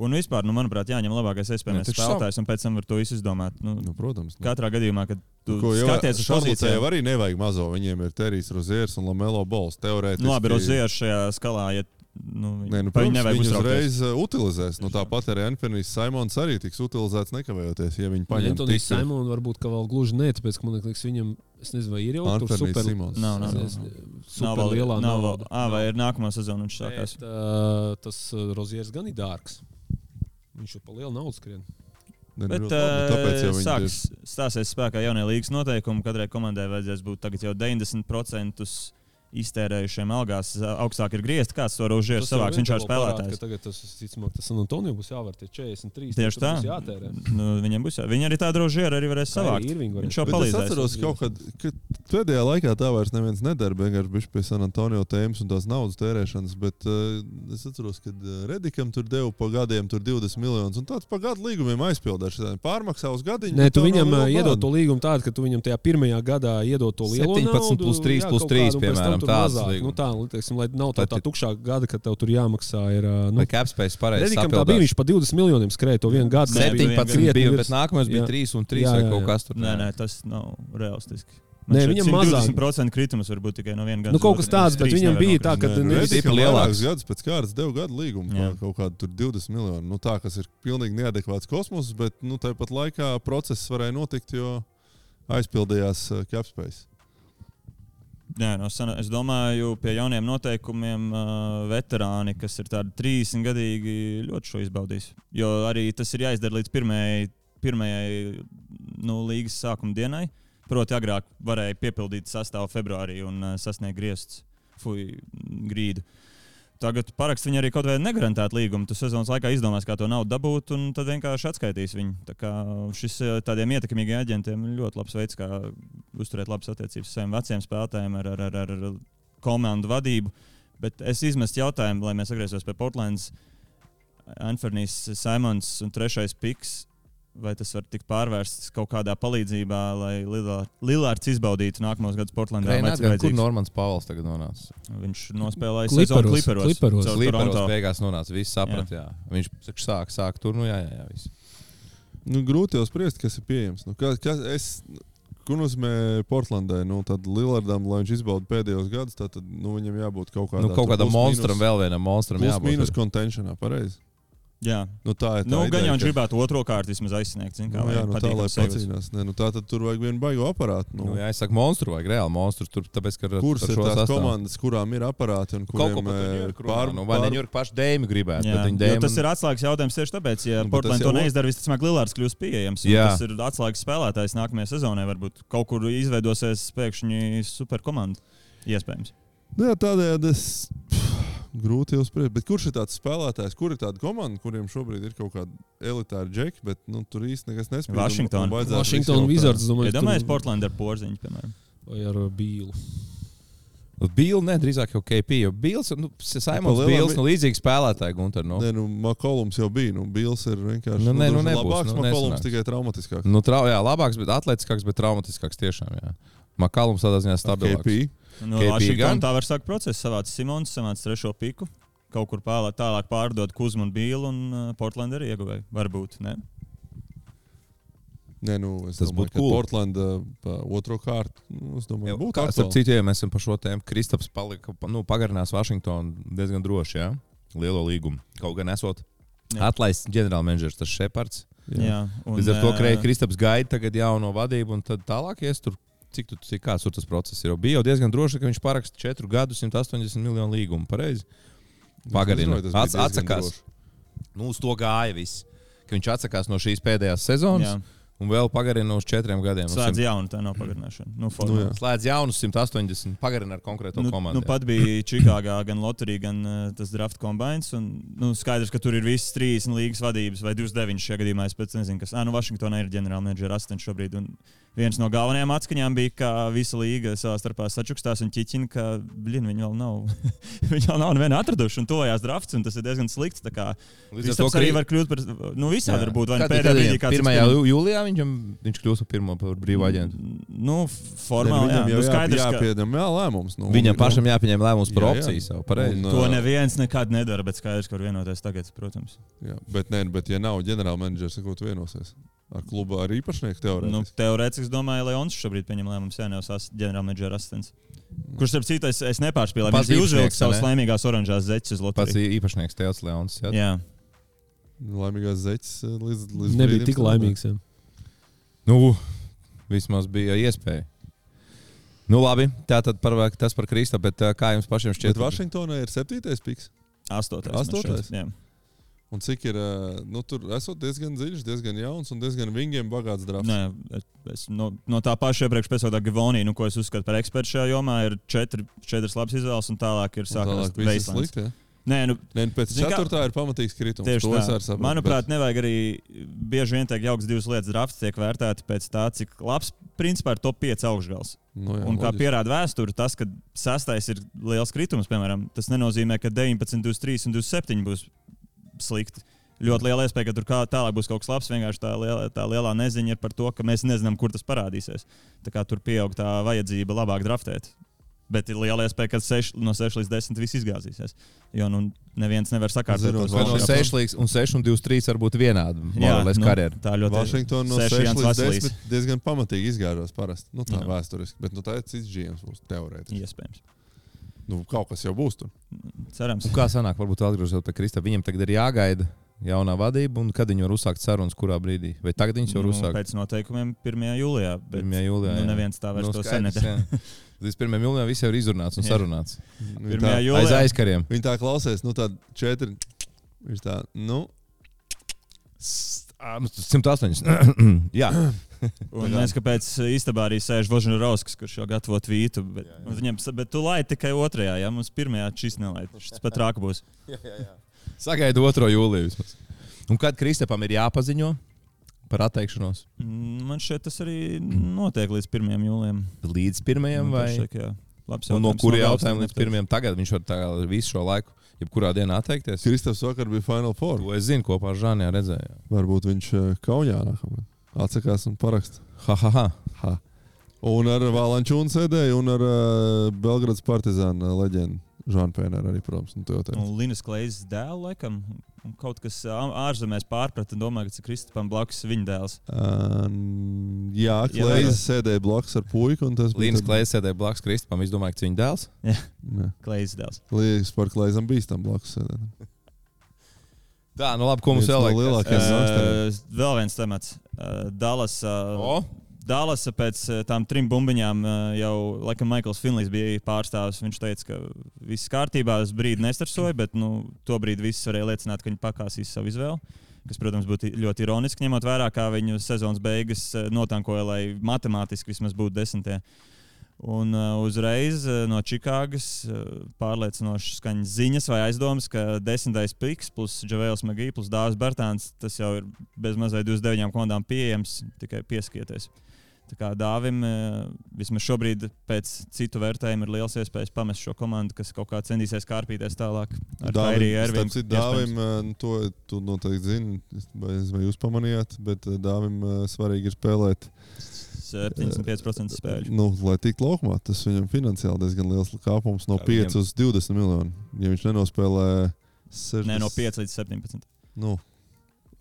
B: Un vispār, nu, manuprāt, jāņem labākais iespējamais
A: Nu,
B: spēlētājs, un pēc tam var to visu izdomāt. Nu,
C: Nu, protams. Nu.
B: katrā gadījumā, kad tu
C: Ko jau
B: skaties uz pozīcijām,
C: jau arī nevajag mazo. Viņiem ir Terijs Rozieris un Lamelo Bols. Teorētiski.
B: nu, labi, Rozieris šajā skalā, ja nu,
C: Nē, nu,
B: nevajag
C: viņu
B: uztraukties.
C: uzreiz uh, utilizēs. Nu, tāpat arī Anfernijas Simons arī tiks utilizēts nekavējoties, ja viņi paņem
D: Antonijs Simons varbūt vēl gluži ne, tāpēc, ka man liekas, viņam, es nezinu, vai ir jau
C: Anthony
D: super,
C: Simons.
B: Nav, nav, nav. Nav vēl
D: lielā
B: nav, vēl- ā, vai ir nākamā sezona, viņš sākās.
D: Bet, uh, tas Rozieris gan ir dārgs. Viņš jau pa lielu naudu skrien.
C: Nu,
B: Bet
C: nu, tāpēc jau viņi
B: sāks, stāsies spēkā jaunie līgas noteikumi. Katrai komandai vajadzēs būt tagad jau 90% iztērējušiem algās. Augstāk ir griezti, kāds to rožieru savāks. Viņš ir spēlētājs.
D: Tagad tas, visticamāk, tas San Antonio būs jāvar tie 43.
B: Tieši tā. Nu, viņam būs jā. Viņi arī tādu rožieru arī varēs savākt.
D: Irvingu
B: Viņš jau
C: Bet es
B: palīdzēs.
C: atceros, ka kaut kad ka pēdējā laikā tā vairs neviens nedara. Vienkārši bija pie San Antonio tēmas un tās naudas tērēšanas. Bet uh, es atceros, ka uh, Redikam tur deva pa gadiem tur 20 miljonus. Un tāds pa gadu līgumiem aizpildīja. Pārmaksā uz gadiņu.
D: Nē, tu viņam
C: liela
D: iedod to līgumu tādu, ka tu viņam tajā pirmajā gadā iedod to lielo
A: 17
D: naudu,
A: plus 3
D: jā,
A: plus
D: kaut
A: 3,
D: kādu, un pēc tam
A: piemēram,
D: mazāk.
A: līgums.
D: Nu, tā, teiksim, lai nav tā, tā tukšā gada, kad tev tur jāmaksā. Ir, nu,
A: Vai capspējas pareizi?
D: Redikam tā bija, viņš pa 20 miljoniem skrēja to vienu gadu.
B: Nē,
D: tas bija
A: 17
D: krietni
A: bija, bet nākamais bija
D: Jā.
A: 3 un 3
D: Jā,
A: vai
D: jā,
A: kaut
D: jā.
A: kas tur.
B: Nē, nē, tas nav realistiski.
D: Nē, viņam mazāk.
B: 120% kritums var būt tikai no viena gada.
D: Nu, kaut kas tāds, bet viņam bija tā, ka
C: nu, Redikam
A: stipri lielāks.
C: gadus pēc kārtas deva gadu līgumu.
B: Jā.
C: pa Kaut kādu tur 20 miljonu. Nu, tā, kas ir pilnīgi neadekvāts kosmos, bet nu, tāpat laikā process varēja notikt, jo aizpildījās capspace.
B: Jā, no sana, es domāju, pie jauniem noteikumiem uh, veterāni, kas ir tādi 30 gadīgi, ļoti šo izbaudīs. Jo arī tas ir jāizdara līdz pirmajai, pirmajai nu, līgas sākuma dienai. Proti, agrāk varēja piepildīt sastāvu februārī un uh, sasniegt grieztus, fuj, grīdu. Tagad parakst viņu arī kaut kādā negarantēta līguma. Tu sezonas laikā izdomās, kā to naudu dabūt, un tad vienkārši atskaitīs viņu. Tā kā šis eh, tādiem ietekmīgiem aģentiem ir ļoti labs veids, kā uzturēt labas attiecības ar saviem veciem spēlētājiem, ar, ar, ar, ar komandu vadību. Bet es izmestu jautājumu, lai mēs atgrieztos pie Portlandas. Anfernijs, Simons un trešais piks. Vai tas var tikt pārvērsts kaut kādā palīdzībā, lai Lillards izbaudītu nākamos gadus Portlandā?
A: Nē,
B: tas
A: kur? Normans Pāvils tagad nonāca.
B: Viņš nospēlēja
D: Clipperos,
B: sezonu Clipperos.
D: Clipperos.
B: Toronto.
A: beigās nonāca. Viss saprat, jā. Viņš saka, sāk, sāk tur, nu jā, jā, jā. Viss.
C: Nu, grūti jau spriest, kas ir pieejams. Nu, kā, kā es, ko nozīmē Portlandē? Nu, tad Lillardam, lai viņš izbauda pēdējos gadus, tad, nu, viņam jābūt kaut kādam
A: Nu, kaut kādam monstram, vēl vienam monstram
C: Plus
A: jābūt.
C: mīnus kontenšanā, pareizi.
B: Jā,
C: Nu, tā ir tā
B: nu, gan jau viņš gribētu otro kārtu vismaz aizsniegt. zini, Kā,
C: Nu, jā, nu, tā lai pacīnās. Ne, nu, tā tad tur vajag vienu baigo aparātu. Nu,
A: Nu, jā, es saku, monstru vajag reāli monstru. Tur, tāpēc, ka
C: Kuras ir tās
A: sastāvu-
C: komandas, kurām ir aparāti un
A: Kaut ko
C: kuriem
A: par to
C: eh,
A: Ņujorku
C: pār,
A: runā. Nu, vai ne Ņujorka paši dēmi gribētu?
B: Jā, jo
A: dēmi-
B: tas ir atslēgas jautājums tieši tāpēc, ja
C: Nu, tas
B: to neizdara, visticamāk, Lillards kļūs pieejams. Tas ir atslēgas spēlētājs nākamajai sezonai. Varbūt kaut kur izveidosies pēkšņi superkomanda. Iespējams.
C: Nu, jā, tādējādi es grūti jau spriest. Bet kurš ir tāds spēlētājs, kur ir tāda komanda, kuriem šobrīd ir kaut kāda elitāra džeka, bet nu, tur īsti nekas nespēj.
B: Washington.
D: Washington Wizards, domāju,
B: Iedomājieties,
D: tur-
B: Portugāla ar porziņu, piemēram.
D: Vai ar uh, Bīlu.
A: Bīls, ne drīzāk jau KP. Jo Bīls, nu, Bīls,
C: vi-
A: nu, līdzīgs spēlētājs Gunter. Nu.
C: Nē, nu, Makolums jau bija. Nu, Bils ir vienkārši.
A: Nu, nē, nu,
C: vien
A: nebūs,
C: labāks.
A: nu,
C: Makolums
A: nesanāks.
C: tikai traumatiskāks.
A: Nu, trau, jā, labāks, bet atletiskāks, bet traumatiskāks tiešām. Jā. Makalums tādā ziņā stabilāks.
C: KP.
B: Nu,
A: KP
B: Vašingtonā
A: gan.
B: tā var sākt procesu. Savāds Simons, savāds trešo piku. Kaut kur pālā, tālāk pārdot Kuzmu un Bīlu, un uh, Portugāla arī ieguvēja. Varbūt. Ne?
C: Nē, nu, es
A: Tas
C: domāju,
A: būtu
C: ka
A: cool.
C: Portlanda pa otro kārtu. Nu, es domāju, būtu
A: Kā, starp citu, ja mēs esam par šo tēmu, Kristaps palika, nu, pagarinās Vašingtonu diezgan droši, jā, lielo līgumu. Kaut gan esot
B: Jā.
A: atlaists ģenerālmenedžers, tas Šepards.
B: Jā, un,
A: Līdz ar to Kreis Kristaps gaida tagad jauno vadību, un tad tālāk ies tur. Cik tu, cik kāds tur tas process ir? Bija jau diezgan droši, ka viņš paraksta 4 gadu 180 miljonu līgumu. Pareizi. Pagarina. Ats- atsakās. Nu, uz to gāja viss. Ka viņš atsakās no šīs pēdējās sezonas
B: Jā,
A: un vēl pagarina uz 4 gadiem.
B: Slēdz
A: 100
B: jaunu, tā nav pagarināšana. Nu,
C: Nu, jā.
A: Slēdz jaunu 180, pagarina ar konkrēto
B: Nu,
A: komandu.
B: nu, pat bija Čikāgā gan loterija, gan uh, tas draft kombinācijas. Nu, skaidrs, ka tur ir visas 30 līgas vadības, vai 29 šajā gadījumā. Es pēc nezinu, kas. Ah, nu, Vašingtonā ir ģenerālmenedžera asistents šobrīd. Un viens no galvenajām atskaņām bija, ka visa līga savā starpā sačukstās un ķiķina, ka blin, viņi vēl nav. viņi vēl nav nevienu atraduši un tojās drafts, un tas ir diezgan slikts. Tā kā Kristaps
A: ka
B: arī var kļūt par, nu, visādi var būt. Vai nu
A: Kad-
B: pēdējā brīdī kāds
A: 1.
B: eksperiments-
A: jūlijā viņam, viņš kļūst par pirmo par brīvu aģentu.
B: Nu, formāli, jā.
C: Viņam
B: Nu,
C: jau
B: skaidrs,
C: jā,
B: ka
C: jāpieņem jā, lēmums. Nu,
A: Viņam
C: nu,
A: pašam jāpieņem lēmums par
C: Jā, jā.
A: opciju savu. Pareizi.
C: Un,
B: to neviens nekad nedara, bet skaidrs, ka var vienoties tagad, protams.
C: Jā, bet, nē, bet, ja nav ģenerālmenedžers, ko tu vienosies? Ar klubu ar īpašnieku teorētiski.
B: Nu, Teorētiski, es domāju, Leons šobrīd pieņem lēmumu, ja nevis ģenerālmenedžera asistents. Kurš, starp citu, es, es nepārspēlēju. Viņš bija uzvilcis savas laimīgās oranžās zeķes
A: Pats īpašnieks Teots Leons. Jā.
B: Jā,
C: Laimīgās zeķes eh, līdz, līdz
D: Nebija tik laimīgs. Jā.
A: Nu, vismaz bija iespēja. Nu, labi, tā tad par, tas par Krista, bet ā, kā jums pašiem šķiet?
C: Bet Vašingtonā ir septītais piks.
B: astotais.
C: Astotais? Un cik ir, eh, nu, tur esot diezgan dziļš, diezgan jauns un diezgan vingiem bagāts drafts.
B: Nē, es, no, no tā paša iepriekš pēcotā Gavonija, nu, ko es uzskatu par ekspertu šajā jomā, ir četri, četras labas izvēles, un tālāk ir sākās
C: slikti. Ja?
B: Nē, nu,
C: Nē, nu, pēc
B: Zini kā-
C: ceturtā ir pamatīgs kritums.
B: Tieši tā.
C: arī saprotu,
B: Manuprāt,
C: bet-
B: nevajag arī bieži vien teikt, jauks divas lietas. Drafts tiek vērtēti pēc tā, cik labs principā ir top 5 augšgals.
C: Nu, jā,
B: Un kā
C: loģiski.
B: pierāda vēsture, tas, ka sastais ir liels kritums, piemēram, tas nenozīmē, ka 19, 23 un 27 būs slikti. Ļoti liela iespēja, ka tur kā tālāk būs kaut kas labs. Vienkārši tā lielā, tā lielā neziņa ir par to, ka mēs nezinām, kur tas parādīsies. Tā kā tur pieaug tā vajadzība labāk draftēt. Bet ir liela iespēja, ka seš, no 6 līdz 10 viss izgāzīsies. Jo nu, neviens nevar sakārtot
A: Vai no
C: Vašington-
B: valsts-
A: 6 līdz un 6 un 23 var būt vienādi.
B: Jā, nu,
A: karjeru.
B: tā ļoti
C: Vašingtonā no 6
B: Seši Jans
C: līdz
B: Vasilijs.
C: 10 diezgan pamatīgi izgāžās parasti. Nu, tā
B: Jā.
C: vēsturiski. Bet nu, tā ir cits GMs būs teorētiski.
B: iespējams.
C: Nu, kaut kas jau būs tur.
B: Cerams.
A: Un kā sanāk, varbūt atgriežoties pie Krista, viņam tagad ir jāgaida jaunā vadība, un kad viņi var uzsākt sarunas, kurā brīdī? Vai tagad viņš jau
B: Nu,
A: uzsākt?
B: pēc noteikumiem 1. jūlijā. Bet,
A: 1. jūlijā.
B: nu, neviens tā vairs
A: Nu,
B: to
A: skaidrs,
B: sen nedara.
A: jā. Līdz 1. jūlijam viss jau ir izrunāts un
B: Jā.
A: sarunāts.
C: Viņi
B: 1.
C: tā,
A: Aiz
B: jūlijā.
A: aizkariem.
C: viņi tā klausās, nu, tādi četri. Viņš tā, nu,
A: Ā, nu, 108. jā,
B: Un mēs kāpēc īstenībā arī sēž Vožņa Rauskas, kurš jau gatavo tvītu. Bet, un viņam, sa- bet tu laidi tikai otrajā, ja mums pirmajā šis nelaid. Šis pat rāk būs.
A: sagaidu 2. jūliju. vismaz. Un kad Kristapam ir jāpaziņo par atteikšanos?
B: Mm, Man šķiet, tas arī notiek līdz 1. jūlijam.
A: Līdz 1.
B: Man
A: vai
B: pašlaik, jā. Labs
A: un no
B: galvas
A: jautājuma līdz. 1. tagad viņš var visu šo laiku, jebkurā dienā atteikties?
C: Kristofs vakar bija Final Four.
A: To es zinu, kopā ar Žāniju redzēju.
C: Varbūt viņš eh, Kaunijā nākamā. Atsakās un parakst.
A: Ha, ha, ha.
C: Ha. Un ar Valančūnu sēdēju un ar uh, Belgradas partizānu leģendu Žāna Pēnera arī, protams. Nu, jau.
B: Un Linus Klejs dēls, laikam, kaut kas ārzemēs pārprata un domāja, ka tas ir Kristupam blakus viņa dēls.
C: Um, jā,
B: Jā, jā.
C: sēdēja blakus ar puiku. un tas bija tad-
A: Klēs sēdēja blakus Kristupam. Es domāju, ka tas viņa dēls.
C: Nē.
B: Klejs dēls.
C: Liekas, par Klaisam bīstam blakus sēdēt.
A: Tā, nu labi, ko mums vēl
C: no.
A: Kas-
C: gangsteriem.
B: Uh, vēl viens temats. Uh, Dallas. Uh,
A: O,
B: Dallas pēc tam trim bumbiņām jau, laikam, Maikls Finlijs bija pārstāvis. Viņš teica, ka viss kārtībā, uz brīdi nestarsoja, bet nu, to brīdi viss varēja liecināt, ka viņi pakāsīs savu izvēli. Kas, protams, būtu ļoti ironiski, ņemot vērā, kā viņu sezonas beigas notankoja, lai matemātiski vismaz būtu desmitie. Un uh, uzreiz uh, no Čikāgas uh, pārliecinošas skaņas ziņas vai aizdomas, ka desmitais piks plus Džavēls Magija plus Dārzs Bērtāns tas jau ir bez mazliet 29 komandām pieejams, tikai pieskieties. Tā kā Dāvim eh, vismaz šobrīd, pēc citu vērtējumu, ir liels iespējas pamest šo komandu, kas kaut kā centīsies kārpīties tālāk. Ar Kairiju Ervinu.
C: Dāvim, nu, to tu noteikti zini, vai, vai jūs pamanījāt, bet Dāvim svarīgi ir spēlēt.
B: 75% spēļu.
C: Nu, lai tiktu laukumā, tas viņam finansiāli diezgan liels kāpums no
A: Kā
C: 5
A: viņam-
C: uz 20 miljonu. Ja viņš nenospēlē 60,
B: Nē, no 5 līdz 17.
C: Nu,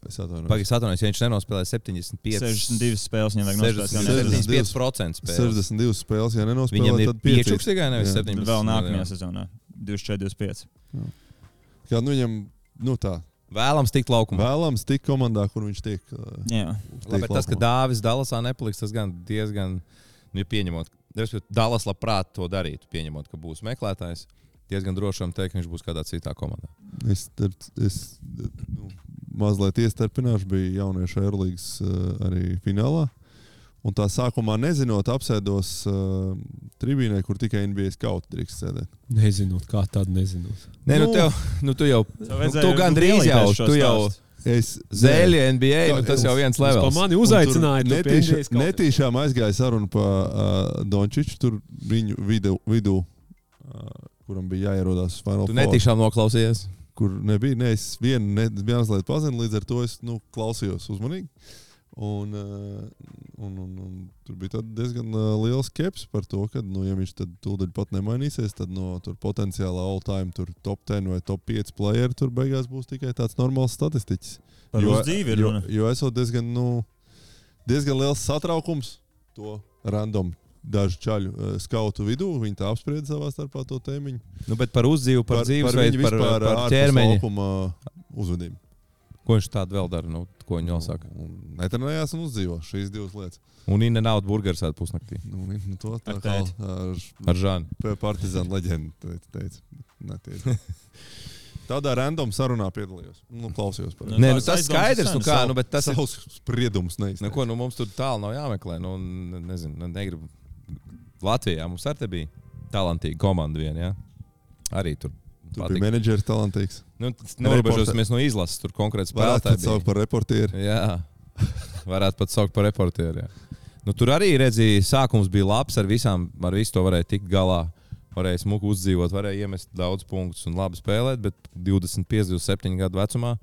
C: es atvainojos.
A: Pagaidzi, atvainojos, ja viņš nenospēlē 75.
B: 62 spēles viņam vajag nospēlēt. jau
A: 60,
B: nespēlēt.
A: 75% spēles.
C: 62 spēles, ja nenospēlē,
A: Viņam ir
C: tad 5.
A: piečuks tikai nevis
C: Jā.
A: 17.
B: Vēl nākamajā
A: Jā.
B: sezonā. 24, 25.
C: Kā nu viņam, nu tā,
A: Vēlams tikt laukumā.
C: vēlams tik komandā, kur viņš tiek. uh,
B: Jā.
C: tiek
A: Labi, tas, ka. Dāvis Dallasā nepaliks, tas gan diezgan, nu, pieņemot, Dallas labprāt to darītu, pieņemot, ka būs meklētājs. Diezgan droši varam teikt, ka viņš būs kādā citā komandā.
C: Es, es nu, mazliet iestarpināšu, bija jauniešu aerolīgas uh, arī finālā. Un tā sākumā nezinot, apsēdos uh, tribīnē, kur tikai NBA kaut drīkst sēdēt.
D: Nezinot, kā tādu nezinot.
A: Nē, nu,
C: Nu.
A: tev, nu tu jau, nu, tu gandrīz jau, tu jau.
C: Es
A: zēļi NBA, nu,
C: Kā-
A: tas jau viens levels.
D: mani uzaicināja, tu
C: netīša, netīšām aizgāja saruna par uh, Dončiču, tur viņu vidu, vidū, uh, kuram bija jāierodās uz Final
A: Tu
C: Four,
A: netīšām noklausies.
C: kur nebija. Ne, es vienu ne, mazliet pazinu, līdz ar to es nu, klausījos uzmanīgi. Un, uh, un, un, un tur bija diezgan uh, liela skepse par to, ka, nu, ja viņš tad tūdaļ pat nemainīsies, tad no tur potenciālā all-time tur top 10 vai top 5 player tur beigās būs tikai tāds normāls statistiķis.
B: Par
C: Jo-
B: dzīvi ir
C: jo,
B: runa.
C: jo esot diezgan, nu, diezgan liels satraukums to random dažu čaļu uh, skautu vidū. Viņi tā apsprieda savā starpā to tēmiņu.
A: Nu, bet par uzdzīvu, par, par dzīvesveidu, par, par, par
C: ārpus
A: ķermeņa.
C: uzvedību.
A: Ko viņš tādu vēl dara? Nu, ko viņš vēl saka?
C: Netrenējās un uzdzīvo šīs divas lietas.
A: Un Inna nav burgers ēd pusnaktī
C: Nu, nu, to tā
B: Ar
C: kā ar,
A: ar Žānu.
C: ar partizānu leģendu teica. Tādā random sarunā piedalījos. Nu, klausījos par
B: Nu,
A: Nē, nu, tas skaidrs, nu kā, nu, bet tas ir.
C: savus spriedumus.
A: Nu, ko, nu, mums tur tālu nav jāmeklē. Nu, ne- nezinu, nu, negribu. Latvijā mums arī te bija talantīga komanda viena. Ja? Arī tur.
C: Tur bija menedžers talantīgs.
A: Nu, Norobežosimies no izlases, tur konkrēts
C: Varētu pat saukt par reportieri.
A: Jā, varētu pat saukt par reportieru. jā. Nu, tur arī redzēja, sākums bija labs, ar visām, ar visu to varēja tikt galā. Varēja smuki uzdzīvot, varēja iemest daudz punktus un labi spēlēt, bet 25, 27 gadu vecumā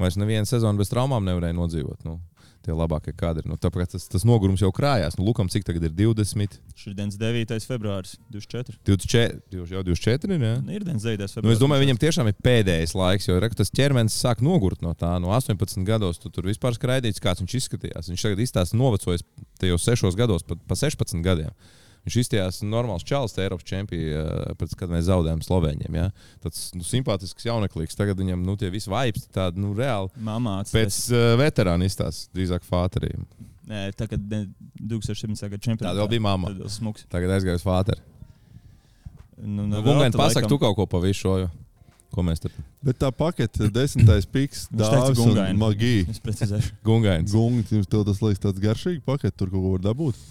A: vairs nevienu sezonu bez traumām nevarēja nodzīvot. Nu, tie labākie kadri. Nu, tāpēc tas, tas nogurums jau krājās. Nu, Lukam, cik tagad ir 20,
B: Šodienas 9. februāris, 24.
A: 24, jau 24. Ne?
B: Nu, Ir dienas 9. februāris.
A: Nu, es domāju, viņam tiešām ir pēdējais laiks, jo re, tas ķermenis sāk nogurt no tā. No 18 gados tu tur vispār skraidīts, kāds viņš izskatījās. Viņš tagad izstāsta novecojis tajos 6 gados, pat pa 16 gadiem. Viņš izstājās normāls tā Eiropas čempions, pēc kad mēs zaudējām Slovēņiem. Ja? Tas nu, simpātisks jauneklīgs. Tagad viņam nu, tie visi vibes tādi nu, reāli.
B: Mamā
A: Pēc uh, veterāna izstāsta, drīzāk fāteriem.
B: Nē, tā kā 2017. gada čempionātā.
A: Tāda vēl bija mamma. Tagad aizgāja uz fāteri.
B: Nu,
A: Nu,
B: nu,
A: Gungaini,
B: vēl tad
A: pasak,
B: laikam-
A: tu kaut ko pa visu šo. Ko mēs tur
C: Bet tā pakete, desmitais piks, dāvāts un magija.
B: Es precizēšu.
A: Gungains.
C: Gungi, jums tev tas liekas tāds garšīgs pakets, tur kaut ko var dabūt.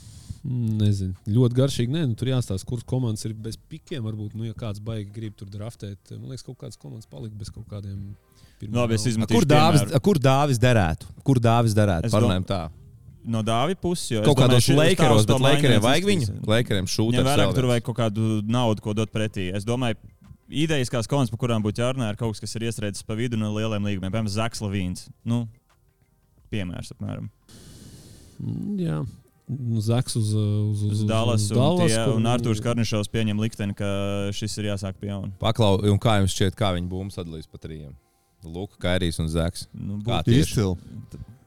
D: Nezinu, ļoti garšīgi. Nē, nu, tur jāstāsta, kuras komandas ir bez pikiem. Varbūt, nu, ja kāds baigi grib tur draftēt, man liekas, kaut kādas komandas palika bez kaut kādiem. vēl.
B: izmetīšu
A: Kur dāvis, kur dāvis derētu? Kur dāvis derētu? Parunājam tā.
B: No Dāvija puses, jo
A: Kaut kādos
B: to
A: bet
B: mainīties
A: vajag viņu. Lakeriem šūta.
B: Vērā, ka tur vajag kaut kādu naudu, ko dot pretī. Es domāju, idejas, kādas komandas, par kurām būtu jārunā, ir kaut kas, kas ir iestrēdzis pa vidu no lieliem līgumiem. Piemēram, Zaks Lavīns. Nu, piemērs apmēram.
D: Mm, Jā. Zaks uz, uz, uz,
B: Uz Dallas, un,
D: Dallas,
B: tie,
D: kur-
B: un Arthurs Karnišovs pieņem likteni, ka šis ir jāsāk pie jauna.
A: Paklau, un kā jums šķiet, kā viņi būmu sadalīs pa trījiem? Luka, Kairijs un Zeks.
B: Nu,
A: Kā?
C: Izcili.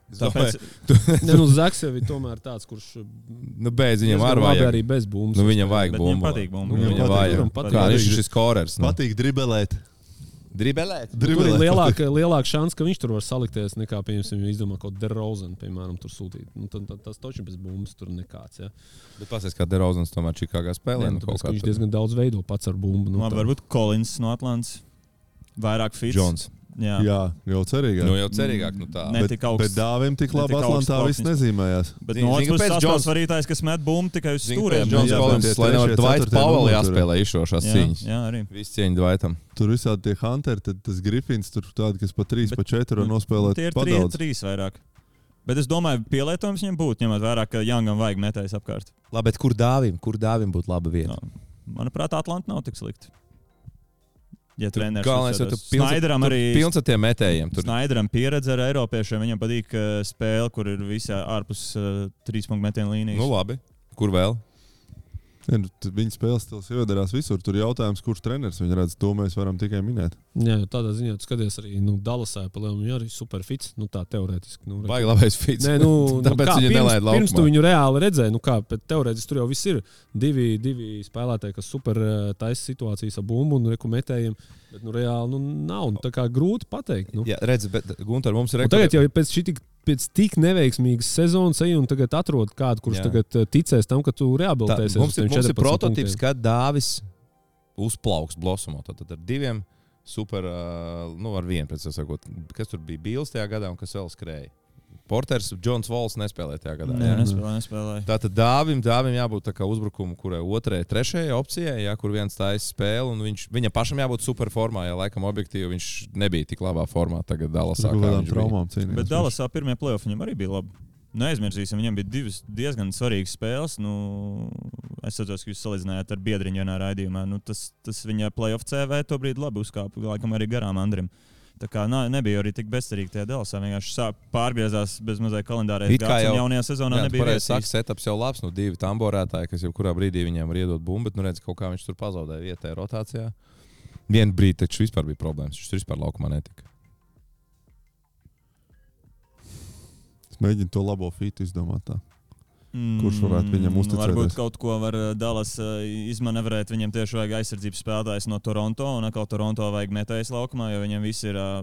B: Tāpēc,
A: domāju,
D: Ne, nu, Zaks jau ir tomēr tāds, kurš
A: nu, beidz viņam ar vajag.
D: arī bez bumbas.
A: Nu, viņam vajag
B: Bet viņam
A: bumbu.
B: patīk bumbu.
A: Nu,
C: Viņam
A: Viņam
C: patīk,
A: vajag.
D: viņam patīk.
A: Kā viņš ir šis korers? Nu.
C: Patīk dribelēt.
A: Dribelēt.
D: Nu, tur ir lielāka, lielāka šans, ka viņš tur var salikties nekā, piemēram, izdomā kaut kādu derozenu, piemēram, tur sūtīt. Nu, tad, tad, tas taču bez bumbas tur nekāds. Ja.
A: Bet pasies, kā Derozans tomēr Čikāgā spēlē.
D: Nē,
A: Nu,
D: nu, tāpēc, viņš diezgan daudz veido pats ar bumbu. Nu, tā-
B: varbūt Kolins no Atlantijas. Vairāk fits.
A: Džons.
B: Jā.
C: Jā, jau cerīgāk.
A: Nu, jau cerīgāk. Nu, tā.
B: Ne
C: bet,
B: tik augsts.
C: bet dāvim tik labi Atlantā viss nezīmējās.
B: Bet no otras puses,
A: Džons-
B: svarītājs, kas met bumbu tikai uz stūriem.
A: Džons Kolins, lai nevar Dvaits
C: tur
A: jāspēlē izšošās cīņas.
B: jā, arī.
A: Viss cieņa Dvaitam.
C: Tur visādi tie hunteri, tad tas grifins, tur tādi, kas pa trīs,
B: Bet-
C: pa četri var
B: nu,
C: nospēlēt.
B: Tie ir
C: pa
B: trīs,
C: daudz.
B: trīs vairāk. Bet es domāju, pielietojums viņam būtu, ņemot vērā, ka Jāngam vajag metējs apkārt.
A: Labi, bet kur dāvim? Kur dāvim būtu laba vieta?
B: No. Manuprāt, Atlanta nav tik slikti. Ja
A: Tur
B: treneris
A: Galvenais, ka tu
B: Snaideram arī
A: pilns ar tiem metējiem. Tur
B: Snaideram pieredze ar Eiropiešiem. Viņam patīk uh, spēle, kur ir visā ārpus uh, trīs punktu metienu līnijas.
A: Nu, labi. Kur vēl?
C: Ja, nu, Viņa spēles stils iedarās visur. Tur ir jautājums, kurš treneris viņu redz. To mēs varam tikai minēt.
D: Jā, tādā ziņā, skaties arī nu, Dallasā, pa lielu viņa arī superfits. Nu, tā teorētiski. Nu,
A: Baigi labais fits.
D: Nē, nu, nu,
A: Tāpēc
D: kā,
A: viņu
D: pirms,
A: nelaid
D: pirms tu viņu reāli redzēji, nu kā, bet teorētiski tur jau viss ir. Divi, divi spēlētāji, kas super eh, taisa situācijas ar bumbu un reku metējiem. Bet nu, reāli nu, nav nu, grūti pateikt. Nu.
A: Jā, redz, bet Gunter, mums ir
D: Un tagad jau pēc šī tik, pēc tik neveiksmīgas sezonas, ej, un tagad atrod kādu, kurš
A: Jā.
D: tagad eh, ticēs tam, ka tu
A: Tā,
D: rehabilitēsies.
A: mums,
D: uz
A: ir, mums ir
D: 14
A: prototyps,
D: punktiem.
A: kad Dāvis uzplauks blosumā. Tad, tad ar diviem super, uh, nu, ar vienu sakot, kas tur bija Bīls tajā gadā un kas vēl skrēja. Porters, Džons Vols nespēlēja tajā gadā.
B: Nē,
A: jā?
B: nespēlēja, nespēlēja.
A: Tātad dāvim, dāvim jābūt uzbrukumu, kurai otrajai, trešajai opcijai, ja, kur viens taisa spēli. un Viņš, viņam pašam jābūt superformā, ja laikam objektīvi viņš nebija tik labā formā. Tagad Dallasā
C: kaut kādām traumām cīnījās.
B: Bet Dallasā pirmie plēsoņi viņam arī bija labi. Neaizmirsīsim, viņam bija divas diezgan svarīgas spēles. Nu, es saprotu, ka jūs salīdzinājāt ar biedriņu vienā raidījumā. Nu, tas, tas viņa playoff CV to brīdi labi uzkāpa, laikam arī garām Andrim. Tā kā nā, nebija arī tik bezcerīgi tajā Dallasā. Vienkārši sāk pārgriezās bez mazliet kalendārā.
A: It kā jau-
B: jaunajā sezonā
A: Jā,
B: nebija
A: pareizi saka, setups jau labs. Nu, divi tamborētāji, kas jau kurā brīdī viņiem var iedot bumbu, bet nu, redz, kaut kā viņš tur pazaudēja vietējā rotācijā. Vienu brīdi taču vispār bija problēmas. Viņš tur vispār laukumā netika.
C: Mēģinu to labo fitu izdomāt. Tā.
B: Mm,
C: Kurš varētu viņam uzticēties?
B: Varbūt kaut ko var uh, Dallas uh, izmanevrēt. Viņam tieši vajag aizsardzības spēlētājs no Toronto, un atkal Toronto vajag metējs laukumā, jo viņam viss ir uh,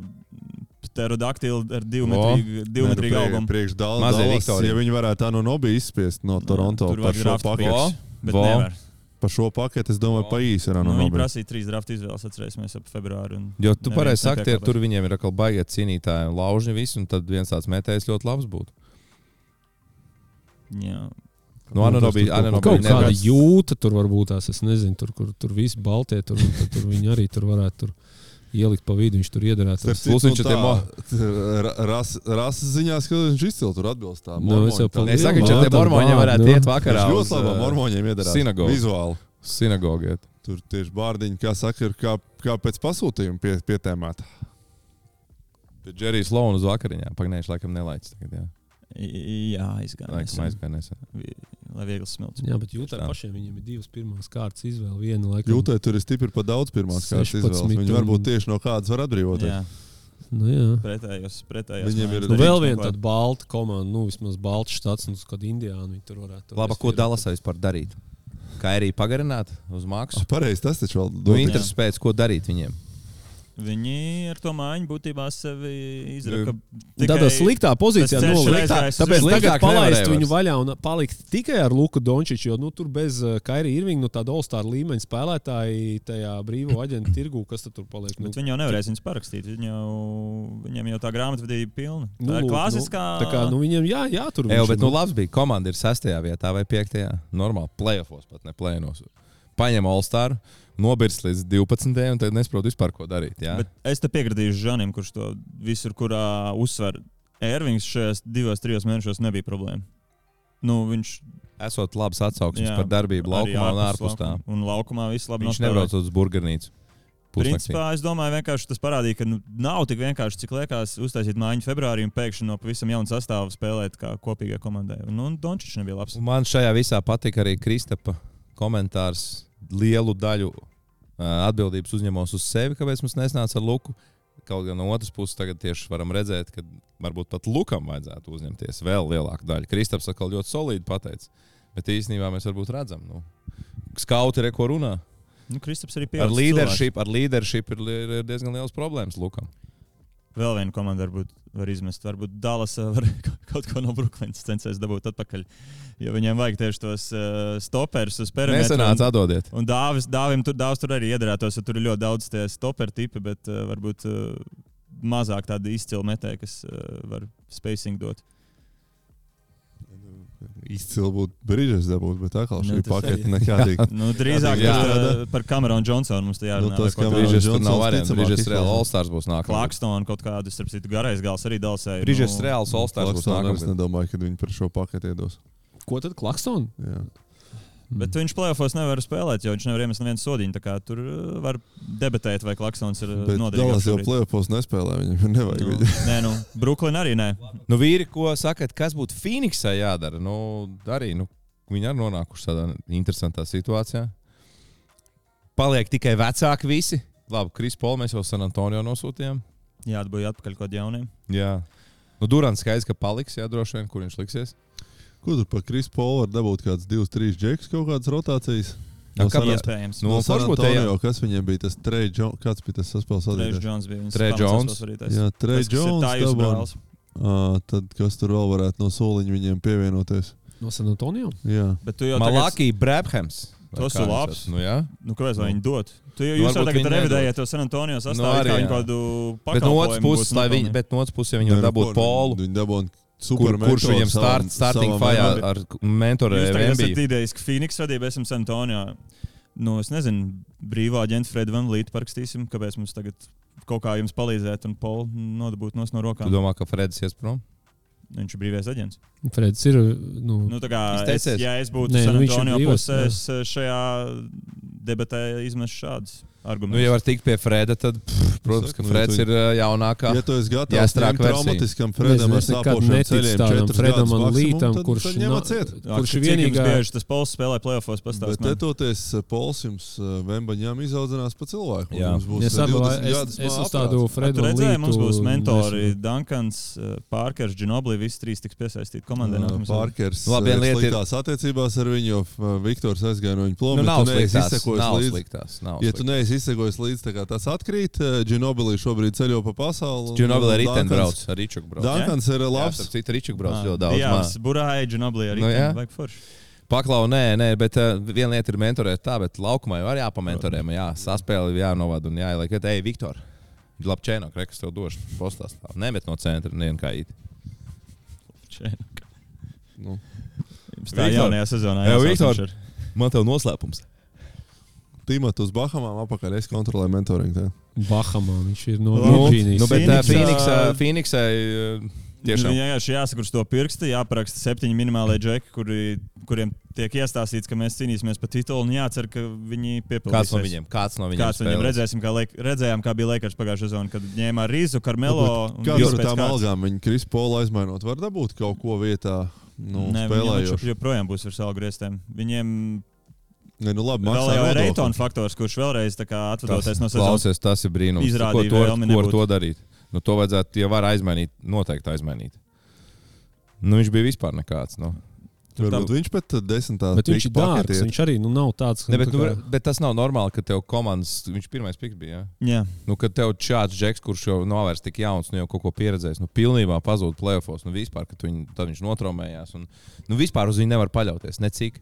B: pterodaktili ar divmetrīgu, divmetrīgu augumu.
C: Priekš Dallas, Dallas, ja viņi varētu tā no Nobija izspiest no Toronto
B: Tur
C: par šo paketu.
B: Bet
A: Vo.
B: nevar.
C: Par šo paketu es domāju, pa īsi ir no
B: Nu, viņi prasīja trīs draft izvēles, atcerēsimies ap februāru. un
A: Jo tu pareizi saki, tie,
B: nepiekāpās.
A: tur viņiem ir atkal baigiet cīnītāji un laužņi visi, un tad viens tāds metējs ļoti labs būtu.
B: Jā.
A: Nu, Ananobi, Ananobi
D: Kaut kāda jūta tur varbūt tās, es nezinu, tur, kur tur viss baltie, tur, tad tur viņi arī tur varētu tur ielikt pa vidu, viņš tur
C: citu,
A: Plus viņš
C: nu
A: tiem
C: tā, ra- ras- Rases ziņā skatās, viņš izcili tur atbilst tā.
D: Nu, es jau
C: mormoņu
A: Es saku, viņš ar tiem
D: tur
A: mormoņiem varētu iet vakarā.
C: Viņš ļoti labi
A: uh,
C: mormoņiem iedarās.
A: sinagogu.
C: Vizuāli.
A: Sinagogu. iet.
C: Tur tieši bārdiņi, kā saka, ir kā, kā pēc pasūtījuma pie, pietēmēta.
A: Bet Džerijs Lons uz vakariņām. Pagnējuši laikam nelaiķis. Tagad, jā.
B: Jā, izgāja.
A: Laikam aizgāja nesen.
B: Lai viegli smilts.
D: Jā, bet jūtā
A: Tā.
D: pašiem viņiem ir divas pirmās kārtas izvēle. Viena laikam.
C: Jūtai tur ir stipri pa daudz pirmās kārtas
D: 16
C: izvēles. Viņi varbūt tieši no kādas var atbrīvoties.
B: Jā,
D: Nu, jā.
B: pretējos. pretējos
C: Viņiem ir-
D: Nu, vēl viena
B: ko.
D: tāda balta komanda, nu, vismaz balts štats, nu, kad Indiāna viņi tur varētu.
A: Labi, ko
D: vienu.
A: Dallasā vispār darīt? Kā arī pagarināt uz mākslu?
C: Ah, Pareizi, tas taču vēl
A: Nu,
C: dod.
A: intereses pēc, ko darīt viņiem.
B: Viņi ar to mājiņu būtībā sevi izraka.
D: Tādā sliktā pozīcijā
B: Tas ceļš
D: nolikt.
B: ir aizgājis.
A: tāpēc
D: tagad palaist viņu vaļā un palikt tikai ar Luku Dončiču, jo nu, tur bez uh, Kairija Irvinga, nu, tāda All-Star līmeņa spēlētāja tajā brīvo aģentu tirgu, kas tur paliek. Nu,
B: Bet viņi jau nevarēs viņus parakstīt. Viņi jau, viņiem jau tā grāmatvedība pilna.
D: nu,
B: tā ir
D: lūk,
B: klasiskā.
D: Nu, tā kā nu, viņiem jā, jātur.
A: Jā, bet
D: ir,
A: nu, labs bija. Komanda ir sestajā vietā vai piektajā. Normāli, playoffs pat ne plēnos. Paņem All-Star, nobirst līdz 12. un tad nesaprot vispār, ko darīt.
B: Es te piekritīšu Žanim, kurš to visur, kurā uzsver. Ervings šajos divos, trijos mēnešos nebija problēma. Nu, viņš
A: Esot labs atsauksmes
B: Jā,
A: par darbību laukumā un ārpus tā.
B: Un laukumā viss labi
A: Viņš
B: nospēlēja.
A: nebrauc uz burgernīcu.
B: Principā es domāju, vienkārši tas parādīja, ka nu, nav tik vienkārši, cik liekas, uztaisīt mājiņu februārī un pēkšņi no pavisam jauna sastāvā spēlēt kā kopīgai komandai. Un, un Dončits nebija labs.
A: Un man šajā visā patika arī Kristapa komentārs. Lielu daļu atbildības uzņemos uz sevi, kāpēc mums nesnāca ar Luku. Kaut gan no otras puses, tagad tieši varam redzēt, ka varbūt pat Lukam vajadzētu uzņemties vēl lielāku daļu. Kristaps atkal ļoti solīdi pateica. Bet īstenībā mēs varbūt redzam, nu, skauti reko runā.
B: Nu, Kristaps arī
A: leadership, ar leadership ir, ir diezgan liels problēmas Lukam.
B: Vēl viena komanda varbūt var izmest. Varbūt Dallas var kaut ko no Brooklynas censties dabūt atpakaļ. Jo viņiem vajag tieši tos uh, stoperus uz perimetra.
A: Nesenāca atdodiet.
B: Un dāvis, dāvim tur, dāvis tur arī iedarētos, jo tur ir ļoti daudz tie stoperi tipi, bet uh, varbūt uh, mazāk tādi izcili metēji, kas uh, var spacing dot.
C: Izcili būtu brīžs dabūt, bet atkal
B: Nu,
C: šī
B: tas
C: pakete nekādīgi.
B: Nu, drīzāk
C: Jā.
B: jā, par, par Cameronu Johnsonu mums te
C: Nu,
B: jārunā.
C: tas Cameron
B: tādu.
A: Brīžas tur nav variants. Brīžas
C: izklausās.
A: All-Stars būs nākamais.
B: Klakstonu kaut kādu, starp citu, garais gals arī Dalsai.
A: Brīžas
B: nu,
A: reāls All-Stars būs
C: Klaksons, Es
A: nākamais.
C: nedomāju, ka viņi par šo paketi iedos.
D: Ko tad Klaksons?
C: Jā.
B: Bet viņš plēsofos nevar spēlēt, jo viņš nevar iemest nevienu sodiņu. Tur uh, var debatēt, vai Klaksons ir
C: Bet Dallas jau plēpos nespēlē, viņam nevajag
B: Nu, nē, nu, Brooklyn arī nē.
A: Nu, vīri, ko sakat, kas būtu Phoenixai jādara? Nu, arī nu, viņi ir nonākuši tādā interesantā situācijā. Paliek tikai vecāki visi. Labi, Kris Pols mēs jau San Antonio nosūtījām.
B: Jā, atbūja atpakaļ kaut kādiem jauniem.
A: Jā. Nu, Durants skaidrs, ka paliks, jā, droši vien, kur viņš liksies.
C: Ko tur par Krisu Polu var dabūt? Kāds divs, trīs džeks, kaut kādas rotācijas.
A: Nu,
C: No San-
A: kāpēc?
B: Iespējams.
A: Nu,
C: No
A: būtu,
C: Antonio, kas viņiem bija tas Trey Jones, kāds bija tas saspēles vadītājs?
B: Jones bija
A: Trey Jones.
C: Jā, Trey Jones. Ā, Tad kas tur vēl varētu no soliņa viņiem pievienoties?
D: No San Antonio?
C: Jā.
B: Bet tu jau tagad,
A: Malaki Brabhams. Vai
B: Tas
A: kā
B: ir labs.
A: Nu, jā.
B: nu, kāpēc lai viņi dod? Tu jau
A: Nu,
B: jūs jau tagad revidējat to San Antonio sastāvu,
A: Nu,
B: nu,
A: arī,
B: kā viņi
A: jā.
B: kādu
A: Bet no otras
B: pakalpojumu
A: puses, lai viņi, bet no otras puses, ja viņi var dabūt polu,
C: Viņi dabūna
A: kur, kurš viņam start, starting fire
B: mentoram.
A: ar mentoru
B: Jūs esat idejas, ka Phoenix vadība esam San Antonio. Nu, es nezinu, brīvā aģenta Freda Van Līta parakstīsim, kāpēc mums tagad kaut kā jums palīdzēt un Polu nodabūt nos no
A: Tu
B: rokām.
A: domā, ka Fredis ies prom?
B: Viņš ir brīvais aģents.
D: Freds ir. Nu,
B: Nu, tā kā es, ja es būtu
D: Nē,
B: San
D: nu, brīvais,
B: pusē, es eh, šajā debatē izmešu šādus
A: Nu,
B: argumentus.
A: ja var tikt pie Freda, tad, pff, protams, ka
C: Saku, nu,
A: Freds ir jaunākā.
C: Ja tu esi gatavs
A: versija.
C: traumatiskam Fredam ar
D: es nekad
C: sāpošiem
D: neticu
C: ceļiem
D: tādam
C: četrus
D: Fredam un Lītam, kurš
C: tad ņemat ciet.
D: kurš
B: ir
D: vienīgā-.
B: Bieži tas pols spēlē
C: Bet
B: pastāstīt.
C: tetoties Pols jums Vembaņām izaudzinās pa cilvēku.
A: Jā.
C: būs
D: Es, saprotu,
C: 20
D: es, es uz tādu. Fredu un Lītu
B: mums būs mentori eh, Pārkers, Džinobli, visi trīs tiks piesaistīti komandai.
C: Parkers
A: Nu, labi, viena lieta ir-
C: attiecībās ar viņu, jo Viktors aizgāja no viņa ploma.
A: Nu,
C: ja
A: nav sliktās. Nav sliktās.
C: Ja tu neesi tā kā tas atkrīt, Džinobilī šobrīd ceļo pa pasauli. un
A: arī ten brauc, ar Ričuku brauc.
C: Dunkans ir
A: Jā,
C: labs.
A: starp citu, Ričuku brauc
B: Ah,
A: ļoti daudz.
B: Jā. Burāja, Džinobli arī.
A: Nu, jā.
B: Vajag forši.
A: Paklau, nē, nē, bet uh, viena lieta ir mentorēt tā, bet laukumā jau arī jāpamentorē. Jā, saspēle jānovada un jāieliek. ka, Ej, Viktor, labi, čēnok, rekas tev došu postā stāv. Nemet no centra, nevien kā īt.
B: Čē.
C: Nu,
B: Jums Tā
A: Viktor.
B: jaunajā sezonā.
A: Jā,
B: viņš ir.
A: Man tev noslēpums.
C: Tīmot uz Bahamām apakaļ, es kontrolēju mentoringu.
D: Bahamā. Viņš ir no
B: Nu,
D: Virģīnijas.
A: Nu, bet uh,
B: Phoenixā-
A: Phoenixai uh, tiešām.
B: Nu, Jā, jā, jāsaka uz to pirksti, jāparaksta septiņi minimālie džeki, kuri, kuriem tiek iestāstīts, ka mēs cīnīsimies par titulu. Un jācer, ka viņi piepildīs.
A: Kāds no viņiem? Kāds no viņiem?
B: Kāds no viņiem redzēsim, kā Lake, redzējām, kā bija Lakers pagājušajā sezonā, kad ņēma Rīzu, Karmelo. un
C: Kā
B: jūs
C: tur
B: pēc
C: tām algām viņa Krispola aizmainot, var dabūt kaut ko vietā, nu,
B: Nē,
C: spēlējot.
B: viņš joprojām būs virs algu grieztiem. Viņiem
C: Nē, nu labi,
B: vēl jau ir. Reitona faktors, kurš vēlreiz tā atvadoties no sezonas.
A: Klausies, tas ir brīnums.
B: Izrādīja
A: ko, to, ko ar to darīt? Nu, to vajadzētu, ja var aizmainīt, noteikti aizmainīt. Nu, viņš bija vispār nekāds. Nu.
C: Varbūt viņš pat desmitā
D: Bet viņš ir dārgs. Viņš arī nu, nav tāds.
A: Ne, bet,
D: tā
A: nu,
D: kā-
A: bet tas nav normāli, ka tev komandas, viņš pirmais piks bija. Ja?
B: Jā,
A: Nu, kad tev šāds džeks, kurš jau nav vairs tik jauns, nu jau kaut ko pieredzējis, nu pilnībā pazūd plēsofos, nu vispār, ka tu viņu, viņš notraumējās. Un, nu vispār uz viņu nevar paļauties, necik.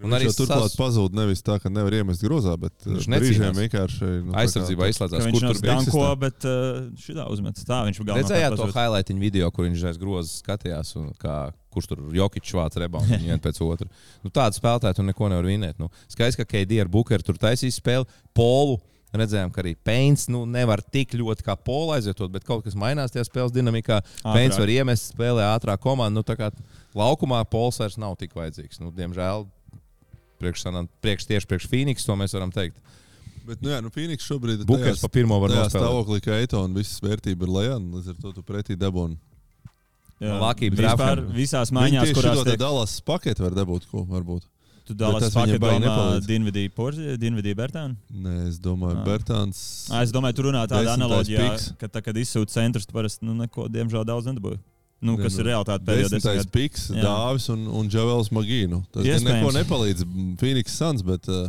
A: Un arī
C: turklāt
A: sas-
C: pazūd nevis tā, ka nevar iemest grozā, bet
A: Viņš
C: viņš brīžiem vienkārši nu,
A: Aizsardzībā izslēdzās,
B: viņš
A: tur bija.
B: danko, bet uh, šitā uzmetas. Tā viņš bija
A: Redzējāt to highlightiņu video, kur viņš aiz grozas skatījās, un kā, kurš tur jokiņš vāc reboundu vienu pēc otra. Nu, Tādu spēlētāju tu neko nevar vinēt. Nu, Skaidrs, ka KD ar Bukeru tur taisīs spēli, Polu. Redzējām, ka arī Pēns nu, nevar tik ļoti kā Pola aizvietot, bet kaut kas mainās tajā spēles dinamikā. Pēns var iemest spēlē ātrā komanda. Nu, laukumā Pols vairs nav tik vajadzīgs. Nu, diemžēl priekš, priekš, tieši priekš Phoenix to mēs varam teikt.
C: Bet, nu, jā, nu, Phoenix šobrīd ir
A: Bukers
C: tajā-
A: pa pirmo var nospēlēt.
C: stāvoklī, ka Eito un visas vērtība ir lejā, un līdz ar to tu pretī dabūni.
B: Jā,
A: Lucky
B: vispār visās
C: tieši
B: kurās tiek
C: Dallas paketi var dabūt, ko varbūt.
B: Tu Dallas
C: tas viņam
B: paket
C: baigi
B: domā. Dinvidī Porzi, Dinvidī Bertānu?
C: Nē, es domāju,
B: Ah.
C: Bertāns.
B: Ā, Es domāju, tu runā analoģijā,
C: piks.
B: ka tā, kad izsūta centrs, tu parasti nu, neko, diemžēl, daudz nedabūji. Nu, kas ir realitāte pēdējo desmit
C: Desmitais
B: gadu.
C: piks,
B: Jā.
C: Dāvis un, un Džavels Magīnu. Tas
B: Iespējams.
C: neko nepalīdz Phoenix Suns, bet uh,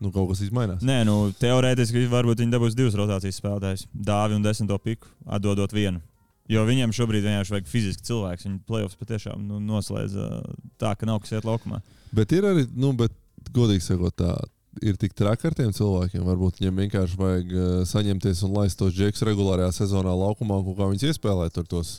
C: nu, kaut kas izmainās.
B: Nē, nu, teorētiski varbūt viņi dabūs divas rotācijas spēlētājus. Dāvi un desmito piku, atdodot vienu. Jo viņiem šobrīd vienkārši vajag fiziski cilvēks. Viņi playoffs patiešām nu, noslēdz ā, tā, ka nav kas iet laukumā.
C: Bet ir arī, nu, bet, godīgi sakot, tā ir tik traki ar tiem cilvēkiem. Varbūt viņiem vienkārši vajag uh, saņemties un laist tos džekus regulārajā sezonā laukumā, kā viņus iespēlēt tur tos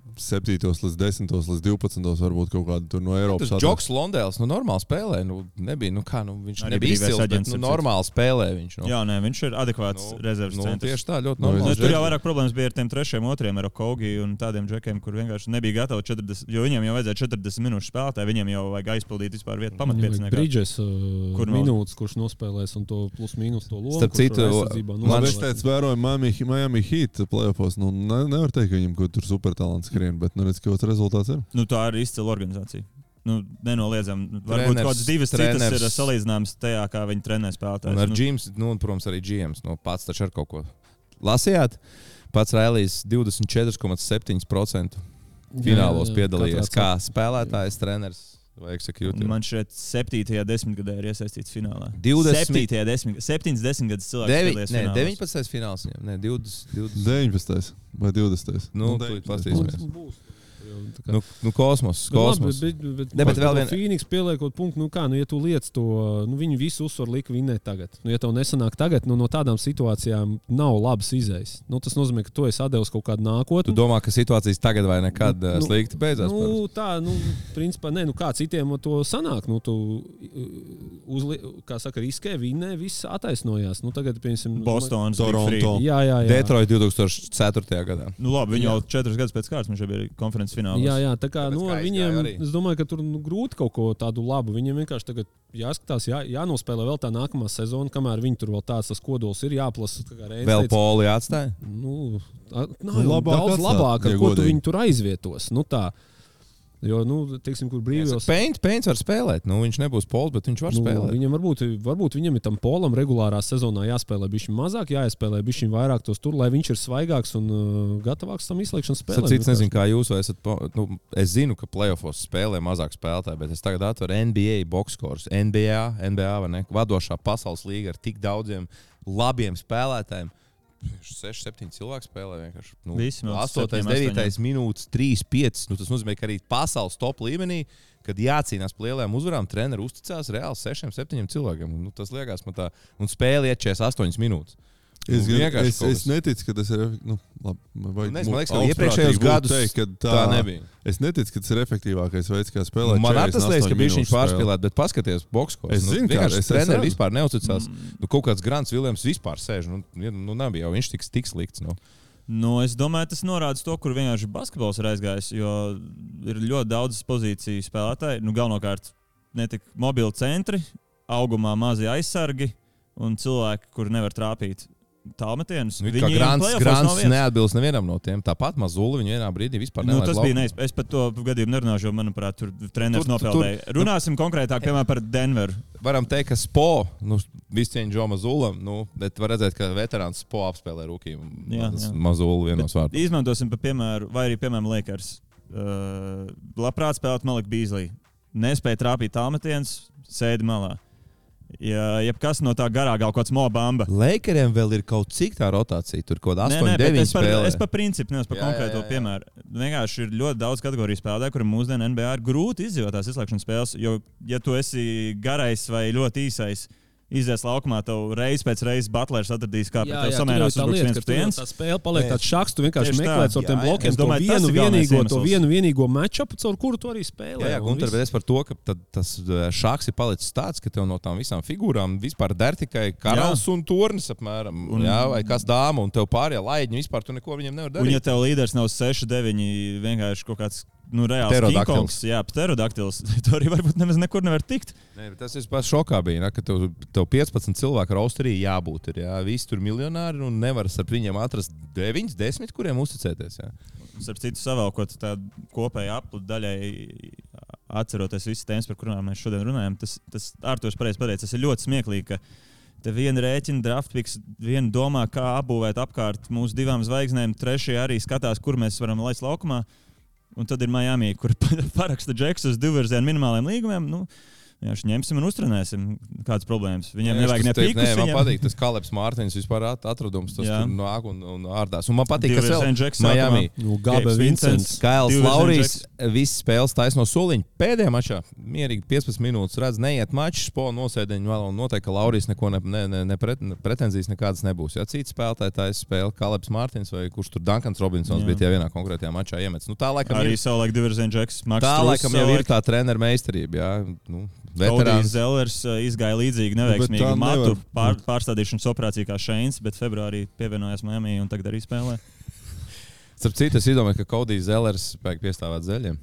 C: 7, līdz 10, līdz 12, varbūt kaut tur no Eiropas.
A: Tas Džoks Londēls, nu, normāli spēlē. Nu, nebija, nu, kā, nu, viņš
B: Arī
A: nebija izcils, bet, nu, normāli spēlē viņš. Nu.
B: Jā, nē, viņš ir adekvāts
A: Nu,
B: rezerves
A: nu,
B: centrs.
A: tieši tā, ļoti
C: Nu,
A: normāli.
B: Nu, tur jau vairāk problēmas bija ar tiem trešiem, otriem, ar Kogi un tādiem džekiem, kur vienkārši nebija gatavi 40, jo viņiem jau vajadzēja 40 minūšu spēlētāju, viņiem jau vajag aizpildīt vispār vietu pamatpieciniekā.
D: Brīdžers,
B: Kur
D: kur minūtes, kurš nospēlēs un to plus mīnus to lomu.
A: Starp citu, man
C: liekas, tāds vēroja Miami, Heat playoffs. Nu, ne, nevar teikt, ka viņam kaut tur supertalants skrien, bet nu, redz, kāds rezultāts ir.
B: Nu, tā ir izcila organizācija. Nu, nenoliedzami. Varbūt kaut kādas divas citas
A: treneris-
B: ir salīdzināmas tajā, kā viņi trenē spēlētājus.
A: Un ar
B: Nu,
A: Džims, nu, un, protams, arī GMs. Nu, pats taču ar kaut ko lasījāt. Pats Railijs 24,7% finālos
D: Jā, jā,
A: piedalījies kā spēlētājs, treneris vai executive.
B: Man šeit 7. desmitgadē ir iesaistīts finālā.
A: 20.
B: 7. desmitgadē. 7 desmitgadus cilvēks
A: Devi,
B: piedalījās
A: ne,
B: finālos.
A: 19. fināls viņam, ne, 20. 20.
C: 19. vai 20.
A: Nu,
C: de-
A: tūlīt paskatīsimies. Nu, nu, kosmos.
D: Bet labi,
A: kosmos.
D: Bet, bet, bet,
A: Ne, bet vēl
D: vien...
A: vien-
D: Phoenix pieliekot punktu, nu kā, nu, ja tu liec to, nu, viņi visu uzsvaru lika vinnēt tagad. Nu, ja tev nesanāk tagad, nu, no tādām situācijām nav labas izējas. Nu, tas nozīmē, ka tu esi atdevis kaut kādu
A: Tu
D: nākotni.
A: domā, ka situācijas tagad vai nekad
D: Nu,
A: nu, slikti beidzās?
D: Nu, tā, nu, principā, ne, nu, kā citiem to sanāk. Nu, tu, uzli, kā saka, riskē, vinnē, viss attaisnojās. Nu, tagad, piemēram, nu,
B: Bostonas,
C: Toronto.
B: Big Three.
D: Jā, jā, jā.
A: Detroit 2004. gadā.
B: Nu, labi, viņi jau četras gadus pēc kārtas mums jau bija konferences finālā.
D: Jā, jā, tā kā
A: Tāpēc
D: nu,
A: kā
D: viņiem,
A: arī.
D: es domāju, ka tur nu, grūti kaut ko tādu labu. Viņiem vienkārši tagad jāskatās, jā, jānospēlē vēl tā nākamā sezona, kamēr viņi tur vēl tāds kodols ir jāplasa. tā
A: Vēl poli atstāja.
D: Nu, a- nav
C: Nu, labāk
D: daudz
C: atstāt,
D: labāk, ar
C: ja
D: ko tu viņu tur aizvietos. Nu, tā. Jo, nu, teiksim, kur brīvos.
A: Pēns, Pēns var spēlēt. Nu, viņš nebūs pols, bet viņš var
D: Nu,
A: spēlēt.
D: viņam varbūt, varbūt viņam ir tam polam regulārā sezonā jāspēlē bišķi mazāk, jāspēlē bišķi vairāk tos tur, lai viņš ir svaigāks un uh, gatavāks tam izslēgšanas spēlēm.
A: citu, nezinu, kā jūs esat. Nu, es zinu, ka playoffs spēlē mazāk spēlētāji, bet es tagad atveru NBA boxkors. NBA, NBA vai ne? Vadošā pasaules līga ar tik daudziem labiem spēlētājiem. 6, 7 cilvēki spēlē. Nu,
B: Visi vēl
A: 8,
B: septiņiem,
A: 9 minūtes, 3, 5. Nu, tas nozīmē, ka arī pasaules top līmenī, kad jācīnās par lielām uzvarām, treneris uzticās reāli 6, 7 cilvēkiem. Nu, tas liekas man tā, un spēle iet 48 minūtes.
C: Es,
A: Nu,
C: gan, es, es neticu, ka tas ir. Nu, labi, vai,
A: Nezinu, man liekas, ka
C: augstprātīgi
A: iepriekšējos gados
C: teikt, ka tā,
A: Tā nebija.
C: Es neticu, ka tas ir efektīvākais veids, kā spēlēt.
A: Man tas liekas, ka
C: 48
A: bija viņš pārspīlēts, bet paskatieties, boxko.
C: Es zinu, kā-
A: vienkārši
C: es- es
A: treneris vispār neuzticās. Nu, kaut kāds Grants Viljams vispār sēž. Nu, nu, nav jau viņš tik, tik slikts. Nu.
B: Nu, es domāju, tas norāda to, kur vienkārši basketbols ir aizgājis. Jo ir ļoti daudz pozīciju spēlētāji. Nu, galvenokārt ne tik mobili centri, augumā mazi aizsargi un cilvēki, kuri nevar trāpīt tālmetienus.
A: Nu, kā Grants, Grants neatbilst nevienam no tiem. Tāpat Mazuli viņa vienā brīdī vispār
B: Nu, tas bija neizpējami. Es par to gadījumu nerunāšu, jo, manuprāt, tur treneris nopeldēja. Runāsim konkrētāk piemēram, par Denveru.
A: Varam teikt, ka Spo, nu, visu cieņu Džo Mazulam, nu, bet var redzēt, ka veterāns Spo apspēlē rūkīm. Mazuli vienos vārdos.
B: Izmantosim par piemēru, vai arī, piemēram, Lakers. Uh, labprāt spēlēt Maliku Bīslī. Nespēja trāpīt tālmetienus, sēdi malā. Ja, jebkas no tā garākā, kaut kāds mobamba.
A: Lakeriem vēl ir kaut cik tā rotācija. Tur kaut kāda
B: Nē,
A: 8,
B: nē, bet
A: 9
B: es par,
A: spēlē.
B: es par principu, nevis par
A: Jā,
B: konkrēto
A: jā, jā.
B: piemēru. Vienkārši ir ļoti daudz kategoriju spēlētāju, kuriem mūsdienu NBA ir grūti izdzīvot tās izslēgšanas spēles. Jo, ja tu esi garais vai ļoti īsais, izies laukumā, tev reiz pēc reizes butlers atradīs, kā pret tevi samērās uzbruks viens pret viens.
D: tā spēle paliek tāds šaks, tu vienkārši
B: Tieši
D: meklē caur tiem blokiem to
B: domāju, tas
D: vienu vienīgo, to vienu vienīgo matčupu, caur kuru tu arī spēlē.
A: Jā, jā
D: un
A: Gunter, bet es par to, ka tas eh, šāks ir palicis tāds, ka tev no tām visām figūrām vispār der tikai karalis un tornis apmēram.
B: Un-
A: jā, vai kas dāma, un tev pārējie laidņi vispār tu neko viņiem nevar
B: Un, ja
A: darīt.
B: tev līderis nav 6, 9, vienkārši kaut kāds nu, reāls
A: Pterodaktils.
B: King-Kongs, jā, pterodaktils. Tur arī varbūt nemaz nekur nevar tikt.
A: Nē, tas ir pats šokā bija, ne, ka tev, tev 15 cilvēku ar Austriju jābūt. Ir, jā. Visi tur miljonāri un nevar starp viņiem atrast 9, 10, kuriem uzticēties. Jā.
B: Starp citu, savēlkot tādu kopēju apli daļai, atceroties visas tēmas, par kurām mēs šodien runājam, tas, tas Arthurs pareizi pateica, tas ir ļoti smieklīgi. ka Te viena rēķina draftpiks, viena domā, kā apbūvēt apkārt mūsu divām zvaigznēm, trešajā arī skatās, kur mēs varam laist laukumā. Un tad ir Miami, kur paraksta džeks uz divvirzienu minimāliem līgumiem. Nu, Vienkārši ņemsim un uztrenēsim, kādas problēmas. Viņam
A: Jā,
B: nevajag
A: es
B: ne
A: teicu,
B: pīkus.
A: Nē, man patīk tas Kalebs Mārtiņš vispār at- atradums. Tas nāk un, un ārdās. Un man patīk, ka
B: Divvirziena
A: vēl Miami.
D: Nu,
B: Gabs
D: Vincents.
A: Kails Laurijas visas spēles taisa no soliņa. Pēdējā mačā mierīgi 15 minūtes redz, neiet mačs, spo nosēdiņu vēl un noteikti, ka Laurijas neko ne, ne, ne, ne pret, ne, pretenzijas nekādas nebūs. Ja cits spēlētājs taisa spēli, Kalebs Mārtiņš vai kurš tur Dankans Robinsons
B: Jā.
A: bija tie vienā konkrētajā mačā iemets. Nu, tā laikam
B: Arī
A: ir,
B: savulaik divvirziena džeks.
A: Tā laikam jau ir tā treneru meistarība. Jā. Nu, veterāns.
B: Zellers uh, izgāja līdzīgi
C: Nu, tā
B: matu
C: nevar
B: pār, pārstādīšanas operāciju kā Šeins, bet februārī pievienojās Miami un tagad arī spēlē.
A: Starp citu, es iedomājos, ka Kodijs Zellers spēj piestāvēt zeļiem.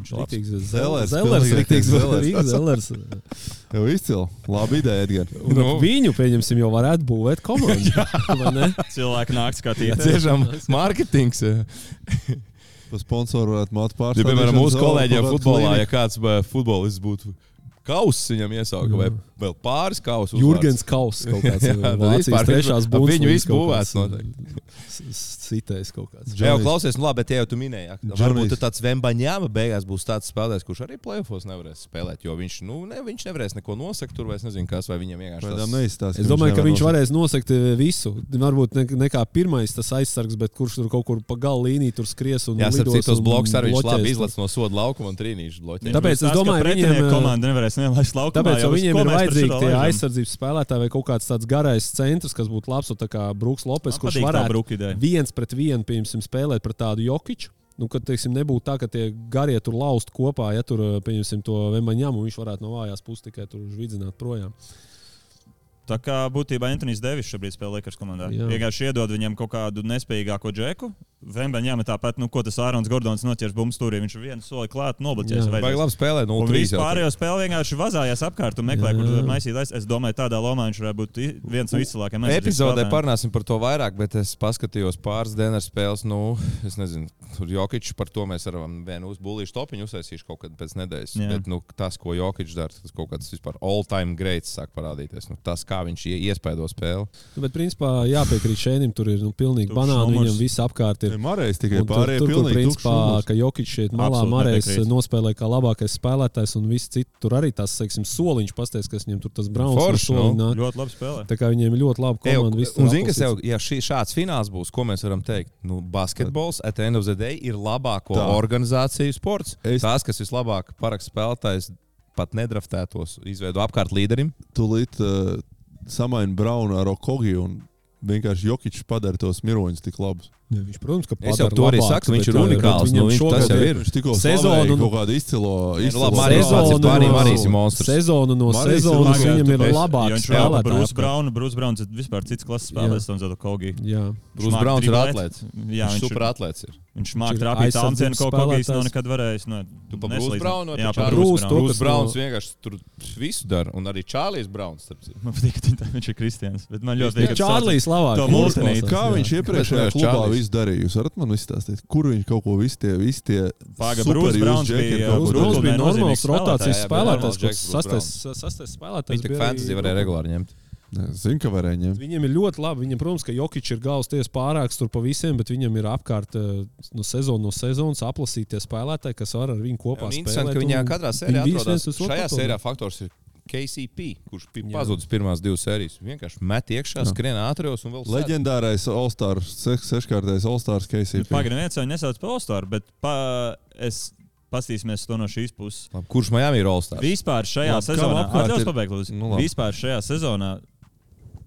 B: Viņš ir labs.
D: Riktīgs
C: Zelers,
D: Zelers. Riktīgs
C: Zelers.
D: Zelers.
C: Jau izcili. Labi ideja, Edgars.
D: Nu, viņu, pieņemsim, jau varētu būvēt komandu.
B: Cilvēki nāk skatīties.
A: ciešām mārketings.
C: Pa sponsoru varētu
A: Ja,
C: pārstāvēt.
A: piemēram, mūsu kolēģiem futbolā, ja kāds bē, futbolists būtu kauss viņam iesauka, vai vēl pāris kausus.
D: Jurgens Kauss kaut kāds.
A: Jā,
D: Jā, Vācijas
A: vispār
D: trešās būs.
A: viņu visu būvēts noteikti.
D: Citējis kaut kāds.
A: Jā, jau klausies, nu labi, bet ja jau tu minēji,
C: Džonijs.
A: varbūt tāds Vembaņāma beigās būs tāds spēlētājs, kurš arī plēsofos nevarēs spēlēt, jo viņš, nu, ne, viņš nevarēs neko nosakt tur, vai es nezinu, kas, vai viņam vienkārši
C: Pēdām
A: tas...
C: neizstāstīt.
D: Es domāju, ka viņš varēs nosakt eh, visu. Varbūt ne, ne kā pirmais tas aizsargs, bet kurš tur kaut kur pa galu līniju tur skries un
A: Jā,
D: lidos
A: citu, tos
D: un
A: blokus arī viņš labi izlaiž no soda laukuma un trīnīšu bloķē.
D: Tāpēc es domāju, viņiem,
B: viņiem
D: eh,
B: komanda nevarēs nelaist laukumā.
D: Tāpēc
B: jau
D: viņiem ir vajadzīgi tie aizsardzības spēlētāji vai kaut kāds tāds garais centrs, kas būtu labs. Tā kā Brooks Lopes,
B: Man
D: kurš varētu viens pret vienu piemēram, spēlēt pret tādu jokiču. Nu, kad teiksim, nebūtu tā, ka tie garie tur laust kopā, ja tur pieņemsim to Vemaņāmu, viņš varētu no vājās puses tikai tur vidzināt projām.
B: Tā kā būtībā Antonius Devis šobrīd spēlē Lakers komandā.
D: Jā.
B: Vienkārši iedod viņam kaut kādu nespējīgāko džeku. Vembaņām tāpat, nu, ko tas Ārons Gordons noķers bumbu stūrī. Viņš vienu soli klāt, nobloķēs. Vai vajadzēs.
A: labi spēlēt,
B: Un
A: 0-3.
B: visu
A: jau
B: pārējo spēli vienkārši vazājās apkārt un meklē,
D: Jā.
B: kur tur maisīt. aiz- Es domāju, tādā lomā viņš varētu būt viens no izcilākajiem.
A: Epizodē parunāsim par to vairāk, bet es paskatījos pāris dienas spēles. Nu, es nezinu, tur Jokic par to mēs varam vienu uzbūvīšu topiņu uztaisīšu kaut kad pēc nedēļas.
B: Jā.
A: Bet nu, tas, ko Jokic dara, tas kaut kāds vispār all-time greats sāk parādīties. Nu, tas, kā viņš ie- iespaido spēli.
D: Nu, bet, principā, jāpiekrīt šeit, tur ir nu, pilnīgi banāni. Viņam viss apkārt ir.
C: Marais tikai
D: Un tur, tur,
C: pilnīgi
D: principā, ka Jokic šeit malā
B: nepiekrītu.
D: nospēlē kā labākais spēlētājs, un viss cits tur arī tas, teiksim, soliņš pasties, kas viņam tur tas brauns
A: Forši, nu.
D: nāk.
B: Ļoti labi spēlē.
D: Tā kā viņiem ir ļoti laba komanda. tur
A: un zini, kas jau, ja šī, šāds fināls būs, ko mēs varam teikt? Nu, basketbols, at the end of the day, ir labāko
C: Tā.
A: organizāciju sports.
C: Es-
A: Es... Tās, kas vislabāk parakst spēlētājs, pat nedraftētos, izveido apkārt līderim.
C: Tūlīt uh, samaina Braunu ar Okogi un vienkārši Jokičs padara tos miroņus tik labus.
D: Jā, Viņš, protams, ka
A: Es jau to arī
D: labāks,
A: saku, viņš ir
D: uh,
A: unikāls, nu, viņš- tas jau
D: ir-.
C: Viņš tikko
D: Sezonu nu-
A: nu, Marijs pats ir
D: Sezonu no-
A: Marijs ir monstrs.
D: Sezonu no sezonas viņam ir labāks
B: Brūsu
D: spēlētājs.
B: Braunu. Brūsu Brauns ir vispār cits klases spēlētājs, un Zada Kogi.
D: Jā,
A: Brūss Brauns ir atlēts.
B: Jā,
A: Viņš super atlēts. Ir.
B: viņš
D: Viņš
B: māk
D: ir
B: trāpīt
D: aizsardzības
B: ko Kogijs nav
D: spēlētājs.
B: nekad varējis. Nu,
A: Tu pa. Braunu vai
B: Jā,
A: pa. Brūss Brauns
D: no-
A: vienkārši tur visu dara, un arī Čārlis citu.
B: Man patīk, ka viņš ir Kristians. Bet man ļoti
D: Jā,
B: patīk,
D: Čārlis labāk.
C: Kā
D: jā.
C: viņš iepriekšējā klubā? Visu darīja? Jūs varat man izstāstīt, kur viņš kaut ko visi tie, visi tie jūs
B: Brauns
C: džeki
B: bija,
D: Brauns bija normāls rotācijas
A: spēlētājs.
D: Kurš sastais, spēlētājs.
A: Viņš tik fantasy varēja regulāri ņemt.
C: Zinu, ka varēja ņemt.
D: Viņiem ir ļoti labi. Viņam, protams, ka Jokic ir gals tiesa pārāks tur pa visiem, bet viņam ir apkārt eh, no sezonas no sezonas aplasītie spēlētāji, kas var ar viņu kopā spēlēt.
A: Interesanti, ka viņā katrā sērijā atrodas. Šajā sērijā faktors ir KCP, kurš bija pazudis pirmās divas sērijas. Vienkārši met iekšā, skrien ātros un vēl.
C: Leģendārais All-Stars, se- seškārtais All-Stars KCP.
B: Pagaidām, viens jau nesauc par All-Star, bet pa, es paskatīsimies to no šīs puses.
A: Labi, Kurš Miami ir All-Star?
B: Vispār šajā
C: Labi,
B: sezonā, atļaus pabeigt, lūdzu.
C: Nu, labi.
B: Vispār šajā sezonā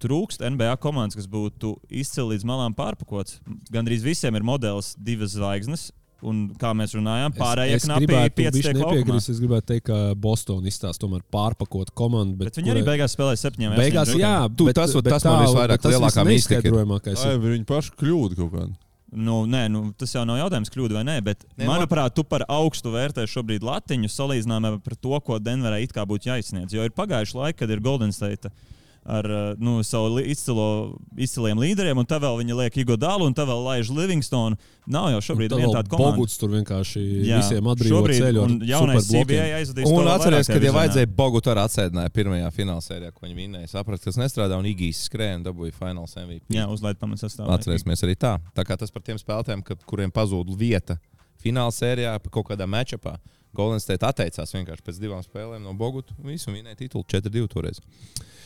B: trūkst NBA komandas, kas būtu izcili līdz malām pārpakots. Gan arī visiem ir modelis divas zvaigznes. Un, kā mēs runājām, pārējie knapi tiek laukumā.
D: nepiekrist. Es gribētu teikt, ka Bostonā izstāsta tomēr pārpakot komandu. Bet,
B: Bet viņi arī
D: kurai-
B: beigās spēlēja septiņiem.
D: Beigās,
B: astoņiem
D: jā,
A: Tu,
D: bet,
A: tas-
D: bet
A: tas man
D: tā-
A: visvairāk
D: bet tas
A: lielākā ir
C: viņa paša kļūda kaut kāda.
B: Nu, nē, nu, tas jau nav jautājums, kļūda vai nē, bet,
A: Nē,
B: manuprāt, tu par augstu vērtē šobrīd latiņu salīdzinājumā par to, ko Denverai it kā būtu jāizsniedz. Jo ir pagājuši laiki, kad ir Golden State ar uh, nu, savu izcilo, izciliem līderiem, un tā vēl viņi liek Igo Dālu, un tā vēl laiž Livingstonu. Nav jau šobrīd viena tāda komanda.
D: Boguts tur vienkārši
B: Jā,
D: visiem atbrīvo
B: šobrīd,
D: ceļu.
B: un jaunais. CBA aizvadīs
A: Un
B: vairākajā
A: kad jau vajadzēja Bogutu ar atsēdināju pirmajā finālsērijā, ko viņi vinnēja. Sapratu, kas nestrādā un Igijas skrēja un dabūja fināls MVP.
B: Jā, uzlaid pamatsastāvā.
A: Atcerēsimies arī tā. Tā kā tas par tiem spēlētājiem, kuriem pazuda vieta finālsērijā, pa kaut kādā matčupā. Golden State atteicās vienkārši pēc divām spēlēm no Boguta. Visu vinēja titulu 4-2 toreiz.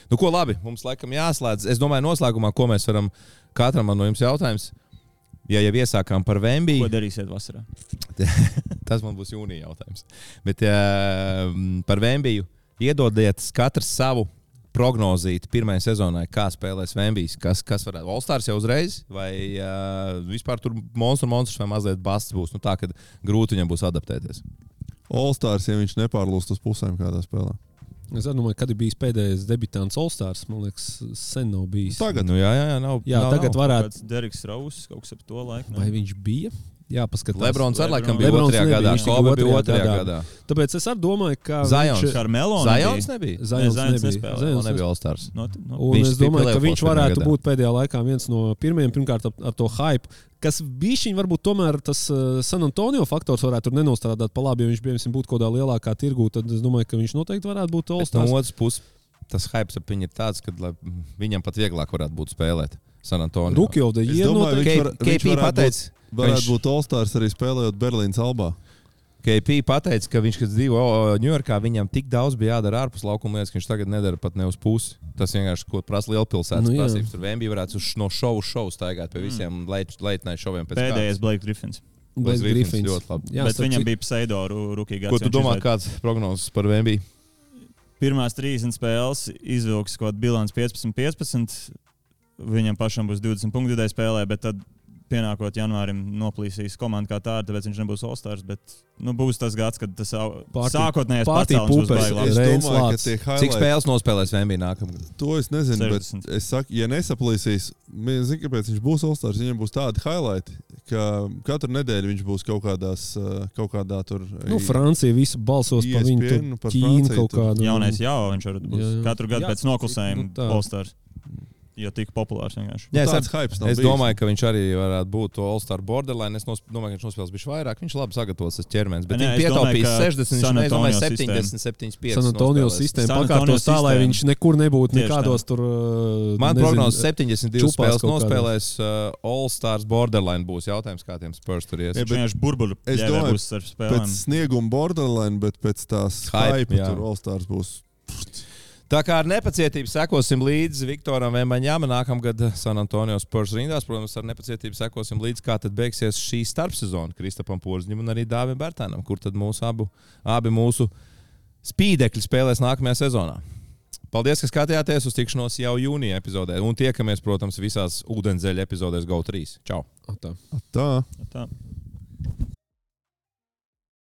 A: Nu, ko labi, mums laikam jāslēdz. Es domāju, noslēgumā, ko mēs varam katram no jums jautājums. Ja jau iesākām par Vembiju,
B: Ko darīsiet vasarā?
A: Tas man būs jūnija jautājums. Bet uh, par Vembiju iedodiet katrs savu prognozīt pirmajai sezonai, kā spēlēs Vembijs. Kas, kas varētu būt Olstārs jau uzreiz, vai uh, vispār tur monstru monstrs vai mazliet basts būs. Nu, tā, ka grūti viņam būs adaptēties.
C: All-Stars, ja viņš nepārlūst uz pusēm kādā spēlē.
D: Es domāju, kad ir bijis pēdējais debitants Olstars. Man liekas, sen nav bijis.
C: Tagad.
A: Nu, jā, jā, jā, nav,
D: Jā,
A: nav,
D: tagad
A: nav.
D: varētu.
B: Kāds Deriks Rauss kaut kas ap to laiku.
D: Vai viņš bija? Jā, paskatās.
A: Lebrons arī laikam bija
D: Lebrons
A: otrajā gadā. Kobe bija
D: otrajā
A: otrajā
D: gadā.
A: gadā.
D: Tāpēc es arī domāju, ka
A: Zions.
D: viņš,
B: Karmelo
A: Zajons nebija.
D: Zajons
B: Zajons
D: nebija. Zajons
A: nebija Olstārs.
B: No, no,
D: Un
A: Viņš
D: es domāju, ka viņš varētu
A: gadā.
D: būt pēdējā laikā viens no pirmajiem. Pirmkārt, ar, ar to hype, kas bija šī varbūt tomēr tas uh, San Antonio faktors varētu nenostrādāt pa labi. Ja viņš piemēram būtu kaut kādā lielākā tirgū, tad es domāju, ka viņš noteikti varētu būt
A: Bet no otras puses, tas hype ap viņu ir tāds, ka viņam pat vieglāk varētu būt spēlēt San Antonio.
C: Viņš var- viņš
A: KP pateica,
C: Varētu
A: Viņš-
C: būt All-Stars arī spēlējot Berlīnas albā.
A: KP pateica, ka viņš, kad dzīvo Ņujorkā, viņam tik daudz bija jādara ārpus laukuma lietas, ka viņš tagad nedara pat ne uz pusi. Tas vienkārši, ko prasa lielpilsētas
D: Nu
A: prasības. Tur vienīgi varētu uz, no šovu šovu staigāt pie visiem mm. leitnai šoviem. pēc
B: Pēdējais Blake Griffins.
A: Blake Griffins
D: Griffins.
A: ļoti labi.
D: Jā,
B: bet viņam
D: citu-
B: bija pseido rūkīgā.
A: kāds. Ko tu domā, kāds prognozes par VMB?
B: Pirmās 30 spēles izvilks kaut kāda bilants 15-15. Viņam pašam būs 20 punktu spēlē, bet tad pienākot janvārim noplīsīs komanda kā tāda, tāpēc viņš nebūs All-Stars. Bet nu, būs tas gads, kad tas sākotnējais pacēlums būs
C: tie
A: Cik spēles nospēlēs VMB nākamgad?
C: to es nezinu,
B: 60.
C: bet es saku, ja nesaplīsīs, es zinu, kāpēc viņš būs All-Stars. Viņam būs tādi highlighti, ka katru nedēļu viņš būs kaut kādās, uh, kaut kādā tur.
D: Nu, Francija visu balsos par viņu. Tur
C: par
D: Ķīna
C: Franciju
D: kaut kādu.
B: Jaunais jau viņš var būt katru gadu
D: Jā,
B: pēc noklusējuma
D: nu tā.
B: Jo tik populārs vienkārši.
A: Jā, es,
C: hypes
A: es
C: bijis.
A: domāju, ka viņš arī varētu būt to All-Star borderline. Es nos, domāju, ka viņš nospēlēs bišķi vairāk. Viņš labi sagatavos tas ķermenis. Bet viņš pietaupīs
B: ka
A: 60,
B: San
A: viņš
B: Antonio
A: 70, 75.
D: San Antonio sistēma pakārtos tā, lai viņš nekur nebūtu nekādos tur. uh,
A: Man
D: nezinu,
A: prognozes 72
D: čupās
A: spēles nospēlēs. Uh, All-Stars borderline būs jautājums, kā tiem spērs tur ies.
C: Es domāju, Pēc snieguma borderline, bet pēc tās
A: Hype,
C: tur All-Stars būs.
A: Tā kā ar nepacietību sekosim līdzi Viktoram Vembaņām nākamgad San Antonio Spurs rindās. Protams, ar nepacietību sekosim līdzi, kā tad beigsies šī starpsezona Kristapam Porzņam un arī Dāvim Bērtānam, kur tad mūsu abu, abi mūsu spīdekļi spēlēs nākamajā sezonā. Paldies, ka skatījāties uz tikšanos jau jūnija epizodē. Un tiekamies, protams, visās ūdenzēļa epizodēs GO3. Čau!
D: Tā.
C: Tā.
B: Tā.